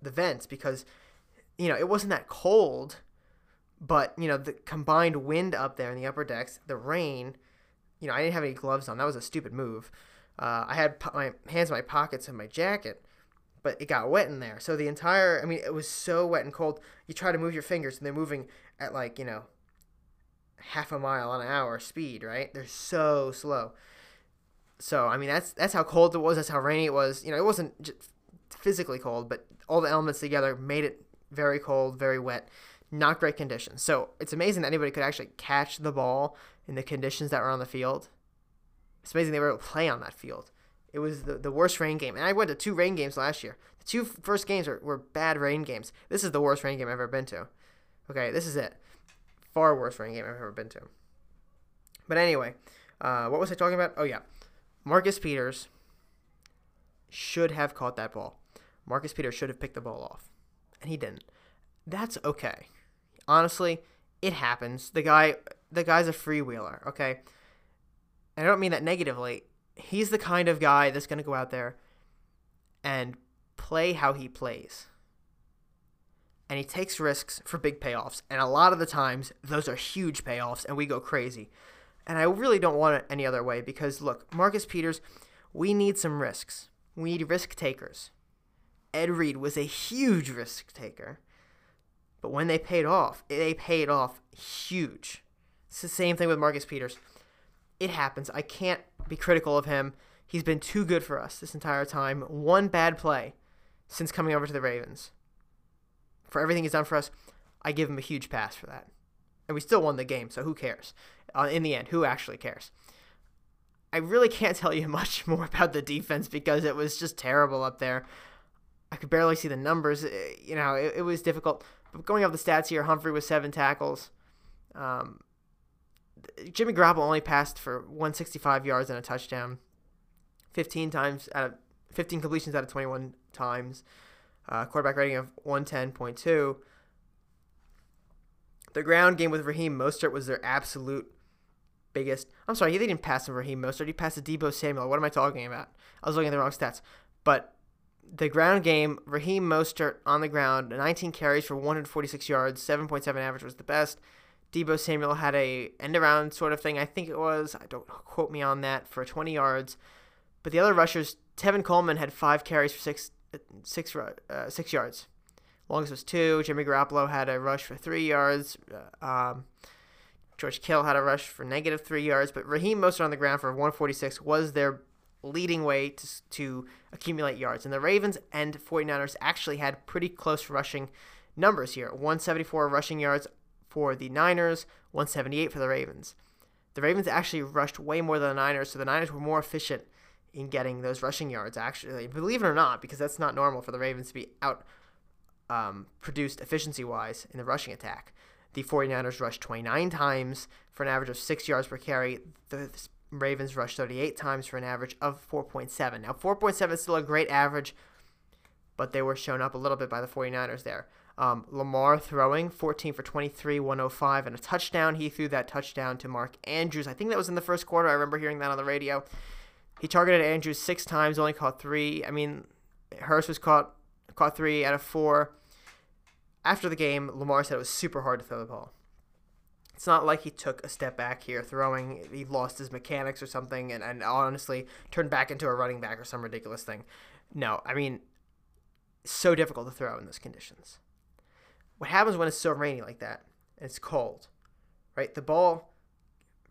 the vents because you know it wasn't that cold, but you know the combined wind up there in the upper decks, the rain. You know I didn't have any gloves on. That was a stupid move. Uh, I had my hands in my pockets of my jacket, but it got wet in there. So the entire, I mean, it was so wet and cold. You try to move your fingers, and they're moving at like you know half a mile an hour speed, right? They're so slow. So I mean that's that's how cold it was. That's how rainy it was. You know, it wasn't just physically cold, but all the elements together made it very cold, very wet, not great conditions. So it's amazing that anybody could actually catch the ball in the conditions that were on the field. It's amazing they were able to play on that field. It was the, the worst rain game. And I went to two rain games last year. The two first games were, were bad rain games. This is the worst rain game I've ever been to. Okay, this is it. Far worst rain game I've ever been to. But anyway, uh, what was I talking about? Oh, yeah. Marcus Peters should have caught that ball. Marcus Peters should have picked the ball off, and he didn't. That's okay. Honestly, it happens. The guy, the guy's a freewheeler. Okay, and I don't mean that negatively. He's the kind of guy that's going to go out there and play how he plays. And he takes risks for big payoffs. And a lot of the times, those are huge payoffs, and we go crazy. And I really don't want it any other way because, look, Marcus Peters, we need some risks. We need risk takers. Ed Reed was a huge risk taker. But when they paid off, they paid off huge. It's the same thing with Marcus Peters. It happens. I can't be critical of him. He's been too good for us this entire time. One bad play since coming over to the Ravens. For everything he's done for us, I give him a huge pass for that. And we still won the game, so who cares? Uh, in the end, who actually cares? I really can't tell you much more about the defense because it was just terrible up there. I could barely see the numbers. You know, it, it was difficult. But going off the stats here, Humphrey was seven tackles. Um, Jimmy Garoppolo only passed for 165 yards and a touchdown, 15 times out of 15 completions out of 21 times. Uh, quarterback rating of 110.2. The ground game with Raheem Mostert was their absolute biggest. I'm sorry, they didn't pass to Raheem Mostert. He passed to Deebo Samuel. What am I talking about? I was looking at the wrong stats. But the ground game, Raheem Mostert on the ground, 19 carries for 146 yards, 7.7 average was the best. Deebo Samuel had a end around sort of thing. I think it was. I don't quote me on that for 20 yards. But the other rushers, Tevin Coleman had five carries for six six uh, six yards. Longest was two. Jimmy Garoppolo had a rush for three yards. Uh, um, George Kittle had a rush for negative three yards. But Raheem Mostert on the ground for 146 was their leading way to, to accumulate yards. And the Ravens and 49ers actually had pretty close rushing numbers here 174 rushing yards for the Niners, 178 for the Ravens. The Ravens actually rushed way more than the Niners, so the Niners were more efficient in getting those rushing yards, actually. Believe it or not, because that's not normal for the Ravens to be out um, produced efficiency wise in the rushing attack. The 49ers rushed 29 times for an average of 6 yards per carry. The Ravens rushed 38 times for an average of 4.7. Now, 4.7 is still a great average, but they were shown up a little bit by the 49ers there. Um, Lamar throwing 14 for 23, 105, and a touchdown. He threw that touchdown to Mark Andrews. I think that was in the first quarter. I remember hearing that on the radio. He targeted Andrews six times, only caught three. I mean, Hurst was caught caught three out of four. After the game, Lamar said it was super hard to throw the ball. It's not like he took a step back here throwing, he lost his mechanics or something, and, and honestly turned back into a running back or some ridiculous thing. No, I mean, so difficult to throw in those conditions. What happens when it's so rainy like that and it's cold, right? The ball,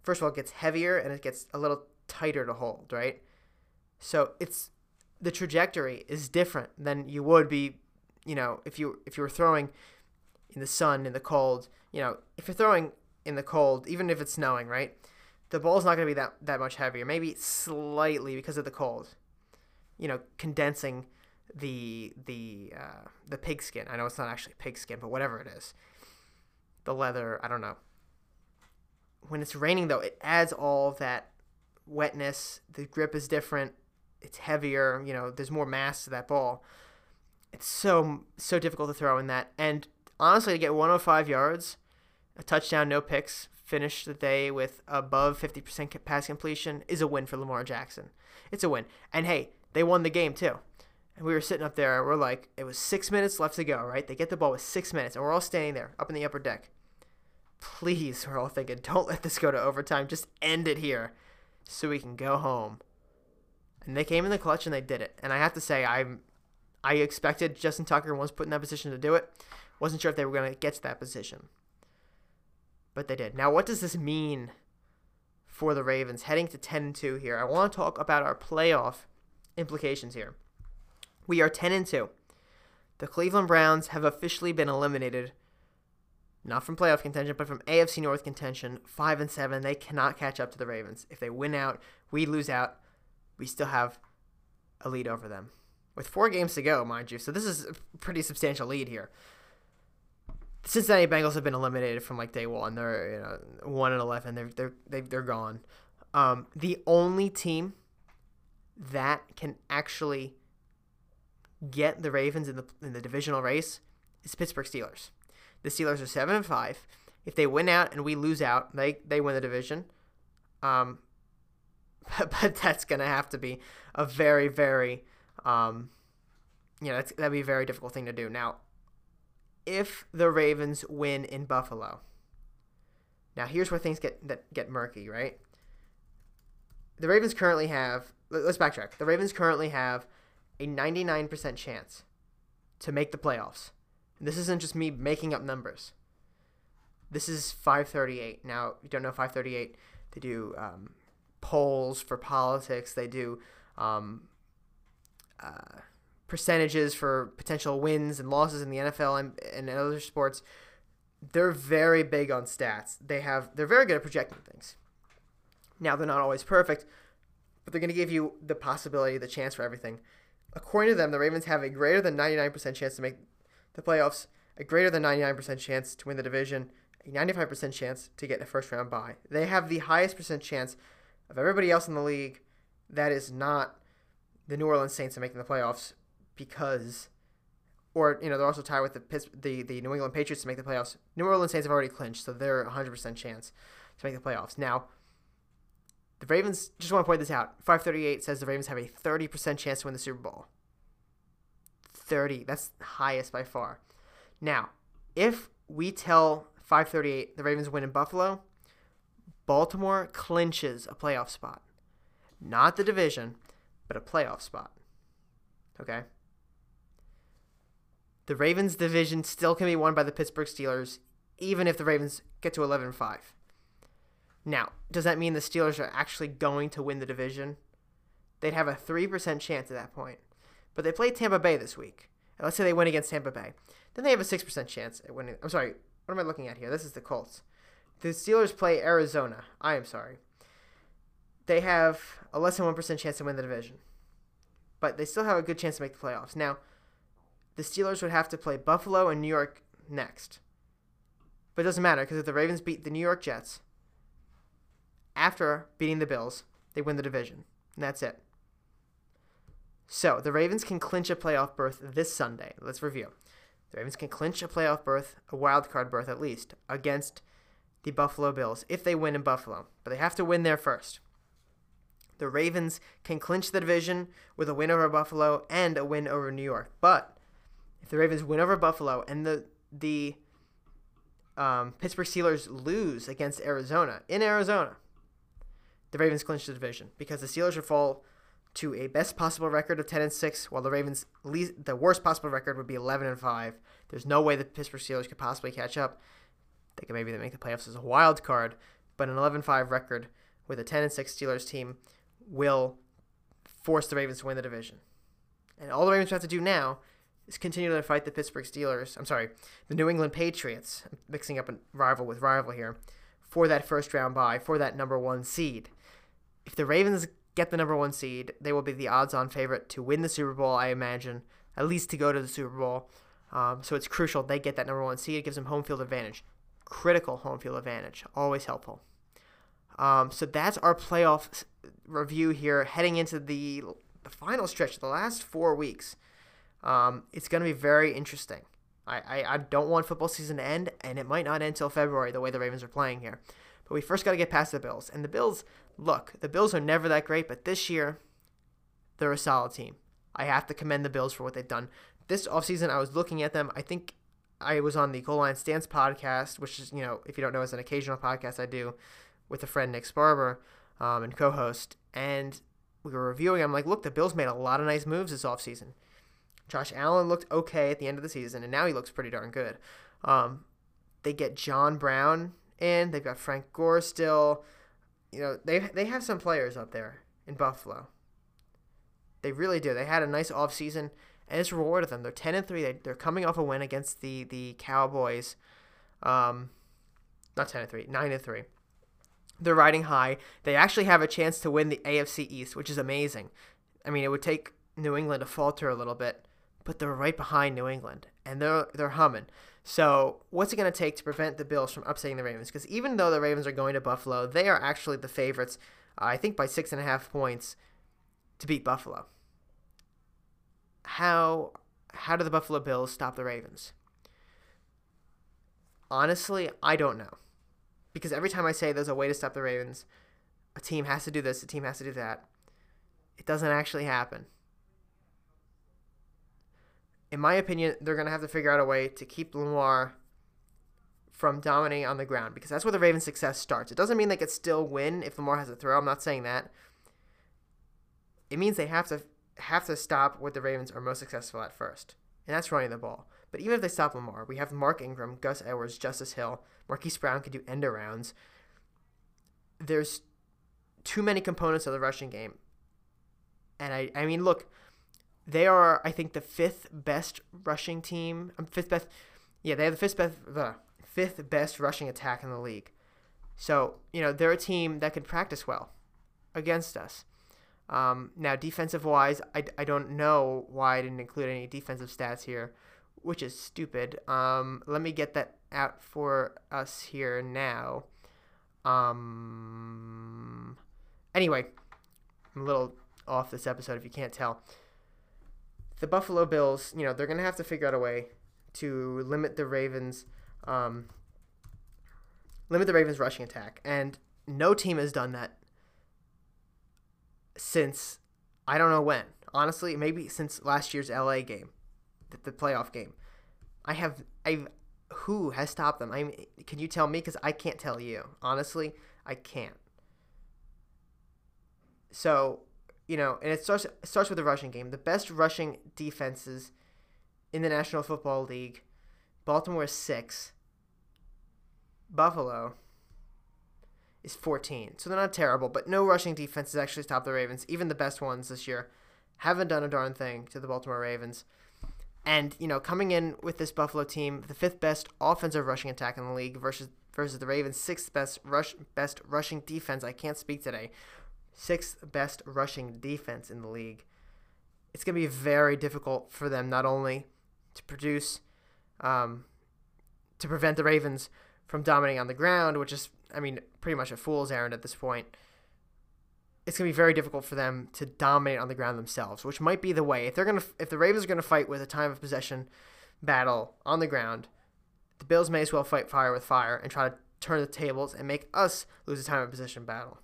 first of all, gets heavier and it gets a little tighter to hold, right? So it's the trajectory is different than you would be, you know, if you if you were throwing in the sun in the cold. You know, if you're throwing in the cold, even if it's snowing, right? The ball's not going to be that that much heavier. Maybe slightly because of the cold. You know, condensing the the uh, the pigskin. I know it's not actually pigskin, but whatever it is, the leather. I don't know. When it's raining, though, it adds all that wetness. The grip is different. It's heavier. You know, there's more mass to that ball. It's so so difficult to throw in that. And honestly, to get 105 yards, a touchdown, no picks, finish the day with above 50% pass completion is a win for Lamar Jackson. It's a win. And hey, they won the game too. And we were sitting up there, we're like, it was six minutes left to go, right? They get the ball with six minutes, and we're all standing there up in the upper deck. Please, we're all thinking, don't let this go to overtime. Just end it here so we can go home. And they came in the clutch and they did it. And I have to say, I'm, I expected Justin Tucker was put in that position to do it. Wasn't sure if they were going to get to that position. But they did. Now, what does this mean for the Ravens heading to 10 and 2 here? I want to talk about our playoff implications here. We are 10 and 2. The Cleveland Browns have officially been eliminated not from playoff contention, but from AFC North contention. 5 and 7. They cannot catch up to the Ravens. If they win out, we lose out. We still have a lead over them. With 4 games to go, mind you. So this is a pretty substantial lead here. The Cincinnati Bengals have been eliminated from like day 1. They're, you know, 1 and 11. They're they're they, are they're gone. Um, the only team that can actually get the Ravens in the in the divisional race is Pittsburgh Steelers. The Steelers are seven and five. If they win out and we lose out, they they win the division. Um, but, but that's gonna have to be a very very um, you know that'd be a very difficult thing to do. Now, if the Ravens win in Buffalo, now here's where things get that get murky, right? The Ravens currently have. Let's backtrack. The Ravens currently have a 99% chance to make the playoffs. And this isn't just me making up numbers. This is 538. Now, you don't know 538. They do um, polls for politics. They do um, uh, percentages for potential wins and losses in the NFL and, and other sports. They're very big on stats. They have they're very good at projecting things. Now they're not always perfect, but they're going to give you the possibility, the chance for everything. According to them, the Ravens have a greater than 99% chance to make the playoffs, a greater than 99% chance to win the division, a 95% chance to get a first round bye. They have the highest percent chance of everybody else in the league that is not the New Orleans Saints of making the playoffs because, or you know, they're also tied with the the the New England Patriots to make the playoffs. New Orleans Saints have already clinched, so they're 100% chance to make the playoffs. Now, the Ravens just want to point this out. 538 says the Ravens have a 30% chance to win the Super Bowl. 30, that's highest by far. Now, if we tell 538 the Ravens win in Buffalo, Baltimore clinches a playoff spot. Not the division, but a playoff spot. Okay? The Ravens division still can be won by the Pittsburgh Steelers, even if the Ravens get to 11 5. Now, does that mean the Steelers are actually going to win the division? They'd have a 3% chance at that point. But they play Tampa Bay this week. And let's say they win against Tampa Bay. Then they have a 6% chance at winning. I'm sorry, what am I looking at here? This is the Colts. The Steelers play Arizona. I am sorry. They have a less than 1% chance to win the division. But they still have a good chance to make the playoffs. Now, the Steelers would have to play Buffalo and New York next. But it doesn't matter because if the Ravens beat the New York Jets, after beating the Bills, they win the division. And that's it. So the Ravens can clinch a playoff berth this Sunday. Let's review. The Ravens can clinch a playoff berth, a wild card berth at least, against the Buffalo Bills if they win in Buffalo. But they have to win there first. The Ravens can clinch the division with a win over Buffalo and a win over New York. But if the Ravens win over Buffalo and the the um, Pittsburgh Steelers lose against Arizona in Arizona, the Ravens clinch the division because the Steelers would fall to a best possible record of 10 and 6 while the Ravens least, the worst possible record would be 11 and 5. There's no way the Pittsburgh Steelers could possibly catch up. They could maybe make the playoffs as a wild card, but an 11-5 record with a 10 and 6 Steelers team will force the Ravens to win the division. And all the Ravens have to do now is continue to fight the Pittsburgh Steelers. I'm sorry, the New England Patriots. Mixing up a rival with rival here for that first round bye for that number one seed if the Ravens get the number one seed, they will be the odds-on favorite to win the Super Bowl. I imagine, at least to go to the Super Bowl. Um, so it's crucial they get that number one seed. It gives them home field advantage, critical home field advantage, always helpful. Um, so that's our playoff review here, heading into the the final stretch, the last four weeks. Um, it's going to be very interesting. I, I, I don't want football season to end, and it might not end until February the way the Ravens are playing here. But we first got to get past the Bills. And the Bills, look, the Bills are never that great, but this year, they're a solid team. I have to commend the Bills for what they've done. This offseason, I was looking at them. I think I was on the Goal Line Stance podcast, which is, you know, if you don't know, is an occasional podcast I do with a friend, Nick Sparber, um, and co host. And we were reviewing. I'm like, look, the Bills made a lot of nice moves this offseason. Josh Allen looked okay at the end of the season, and now he looks pretty darn good. Um, they get John Brown in. They've got Frank Gore still. You know, they they have some players up there in Buffalo. They really do. They had a nice offseason, and it's rewarded them. They're ten and three. They, they're coming off a win against the the Cowboys. Um, not ten and three, nine and three. They're riding high. They actually have a chance to win the AFC East, which is amazing. I mean, it would take New England to falter a little bit, but they're right behind New England, and they're they're humming. So, what's it going to take to prevent the Bills from upsetting the Ravens? Because even though the Ravens are going to Buffalo, they are actually the favorites, I think by six and a half points, to beat Buffalo. How how do the Buffalo Bills stop the Ravens? Honestly, I don't know. Because every time I say there's a way to stop the Ravens, a team has to do this, a team has to do that. It doesn't actually happen in my opinion, they're going to have to figure out a way to keep Lamar from dominating on the ground because that's where the Ravens' success starts. It doesn't mean they could still win if Lamar has a throw. I'm not saying that. It means they have to have to stop what the Ravens are most successful at first, and that's running the ball. But even if they stop Lamar, we have Mark Ingram, Gus Edwards, Justice Hill, Marquise Brown can do end arounds. There's too many components of the rushing game. And I, I mean, look, they are, I think, the fifth best rushing team. Um, fifth best, yeah, they have the fifth best, the fifth best rushing attack in the league. So you know they're a team that could practice well against us. Um, now, defensive wise, I, I don't know why I didn't include any defensive stats here, which is stupid. Um, let me get that out for us here now. Um, anyway, I'm a little off this episode if you can't tell. The Buffalo Bills, you know, they're going to have to figure out a way to limit the Ravens, um, limit the Ravens' rushing attack, and no team has done that since I don't know when. Honestly, maybe since last year's LA game, the, the playoff game. I have I who has stopped them? I mean, can you tell me? Because I can't tell you. Honestly, I can't. So, you know, and it starts it starts with the rushing game. The best rushing defenses in the National Football League. Baltimore is six. Buffalo is 14. So they're not terrible, but no rushing defenses actually stopped the Ravens. Even the best ones this year haven't done a darn thing to the Baltimore Ravens. And, you know, coming in with this Buffalo team, the fifth best offensive rushing attack in the league versus versus the Ravens' sixth best rush best rushing defense. I can't speak today. Sixth best rushing defense in the league. It's going to be very difficult for them not only to produce um, to prevent the Ravens from dominating on the ground, which is I mean, pretty much a fool's errand at this point. It's gonna be very difficult for them to dominate on the ground themselves, which might be the way. If they're gonna, if the Ravens are gonna fight with a time of possession battle on the ground, the Bills may as well fight fire with fire and try to turn the tables and make us lose a time of possession battle.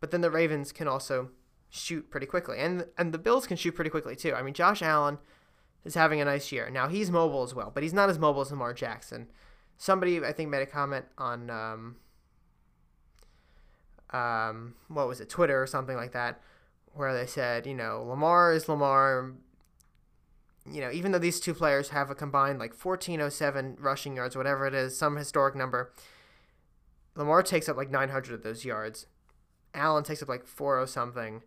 But then the Ravens can also shoot pretty quickly, and and the Bills can shoot pretty quickly too. I mean, Josh Allen is having a nice year. Now he's mobile as well, but he's not as mobile as Lamar Jackson somebody I think made a comment on um, um, what was it, Twitter or something like that, where they said, you know, Lamar is Lamar. You know, even though these two players have a combined like 1407 rushing yards, whatever it is, some historic number, Lamar takes up like 900 of those yards. Allen takes up like four or something.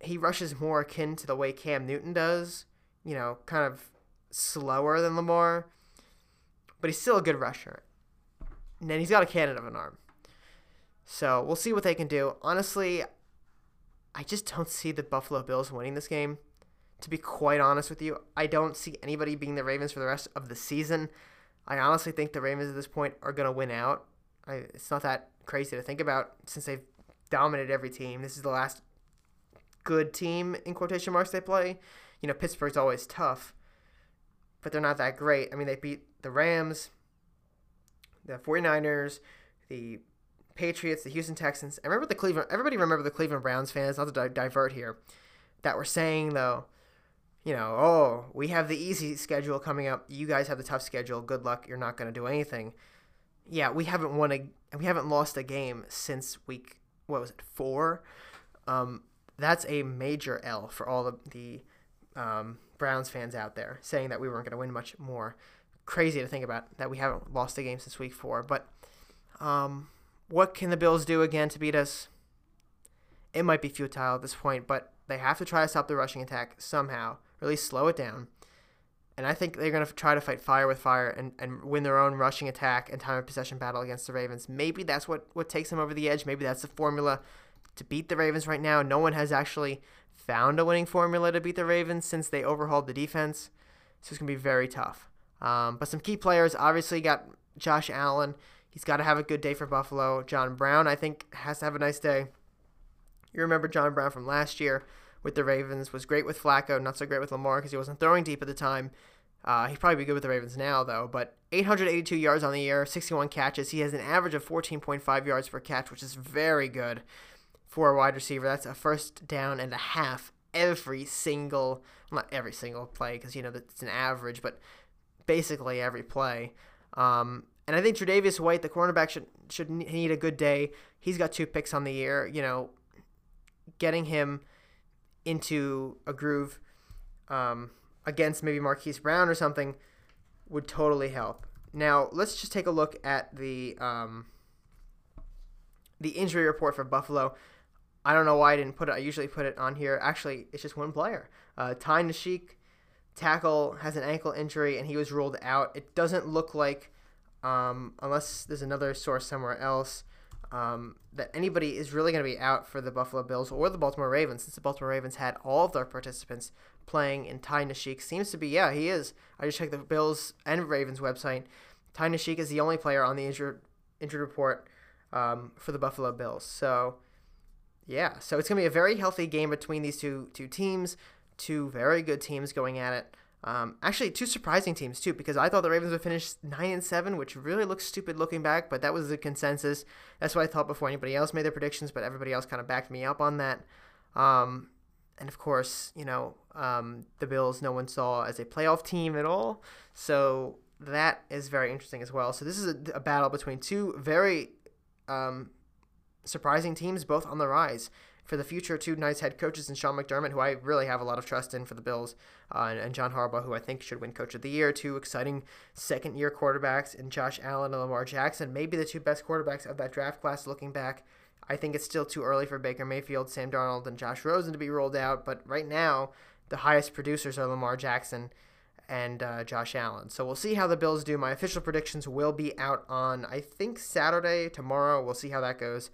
He rushes more akin to the way Cam Newton does, you know, kind of slower than Lamar but he's still a good rusher. And then he's got a cannon of an arm. So we'll see what they can do. Honestly, I just don't see the Buffalo Bills winning this game. To be quite honest with you, I don't see anybody being the Ravens for the rest of the season. I honestly think the Ravens at this point are going to win out. I, it's not that crazy to think about since they've dominated every team. This is the last good team in quotation marks they play. You know, Pittsburgh's always tough, but they're not that great. I mean, they beat the Rams, the 49ers, the Patriots, the Houston Texans. I remember the Cleveland. Everybody remember the Cleveland Browns fans. Not to di- divert here, that were saying though, you know, oh, we have the easy schedule coming up. You guys have the tough schedule. Good luck. You're not going to do anything. Yeah, we haven't won a, we haven't lost a game since week. What was it? Four. Um, that's a major L for all of the um, Browns fans out there, saying that we weren't going to win much more crazy to think about that we haven't lost a game since week four. But um, what can the Bills do again to beat us? It might be futile at this point, but they have to try to stop the rushing attack somehow, or at least slow it down. And I think they're going to try to fight fire with fire and, and win their own rushing attack and time of possession battle against the Ravens. Maybe that's what, what takes them over the edge. Maybe that's the formula to beat the Ravens right now. No one has actually found a winning formula to beat the Ravens since they overhauled the defense. So it's going to be very tough. Um, but some key players obviously got Josh Allen. He's got to have a good day for Buffalo. John Brown, I think, has to have a nice day. You remember John Brown from last year with the Ravens, was great with Flacco, not so great with Lamar because he wasn't throwing deep at the time. Uh, he'd probably be good with the Ravens now, though. But 882 yards on the year, 61 catches. He has an average of 14.5 yards per catch, which is very good for a wide receiver. That's a first down and a half every single, not every single play because, you know, it's an average, but basically every play. Um, and I think Tre'Davious White, the cornerback, should should need a good day. He's got two picks on the year. You know, getting him into a groove um, against maybe Marquise Brown or something would totally help. Now let's just take a look at the um, the injury report for Buffalo. I don't know why I didn't put it. I usually put it on here. Actually, it's just one player. Uh, Ty Nsekhe, tackle, has an ankle injury, and he was ruled out. It doesn't look like, um, unless there's another source somewhere else, um, that anybody is really going to be out for the Buffalo Bills or the Baltimore Ravens, since the Baltimore Ravens had all of their participants playing. And Ty Nsekhe seems to be, yeah, he is. I just checked the Bills and Ravens website. Ty Nsekhe is the only player on the injured injured report um, for the Buffalo Bills. So yeah, so it's gonna be a very healthy game between these two two teams, two very good teams going at it. Um, actually, two surprising teams too, because I thought the Ravens would finish nine and seven, which really looks stupid looking back, but that was the consensus. That's what I thought before anybody else made their predictions, but everybody else kind of backed me up on that. Um, and of course, you know, um, the Bills no one saw as a playoff team at all, so that is very interesting as well. So this is a, a battle between two very um, surprising teams, both on the rise. For the future, two nice head coaches and Sean McDermott, who I really have a lot of trust in for the Bills, uh, and, and, John Harbaugh, who I think should win Coach of the Year. Two exciting second-year quarterbacks in Josh Allen and Lamar Jackson, maybe the two best quarterbacks of that draft class. Looking back, I think it's still too early for Baker Mayfield, Sam Darnold, and Josh Rosen to be rolled out. But right now, the highest producers are Lamar Jackson and uh, Josh Allen. So we'll see how the Bills do. My official predictions will be out on, I think, Saturday, tomorrow. We'll see how that goes.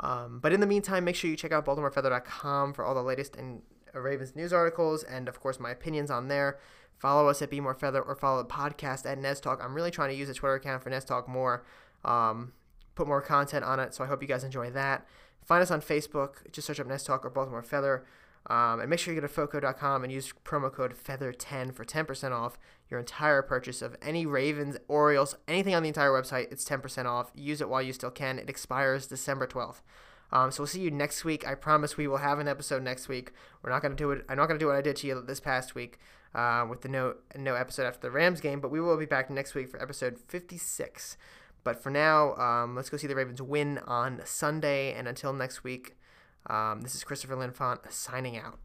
Um, but in the meantime, make sure you check out BaltimoreFeather.com for all the latest uh, Ravens news articles and, of course, my opinions on there. Follow us at Be More Feather or follow the podcast at Nez Talk. I'm really trying to use the Twitter account for Nez Talk more, um, put more content on it. So I hope you guys enjoy that. Find us on Facebook. Just search up Nez Talk or Baltimore Feather. Um, and make sure you go to foco.com and use promo code FEATHER10 for 10% off your entire purchase of any Ravens, Orioles, anything on the entire website. It's 10% off. Use it while you still can. It expires December 12th. Um, so we'll see you next week. I promise we will have an episode next week. We're not gonna do it. I'm not gonna do what I did to you this past week uh, with the no no episode after the Rams game, but we will be back next week for episode 56. But for now, um, let's go see the Ravens win on Sunday. And until next week, um, this is Christopher Linfont signing out.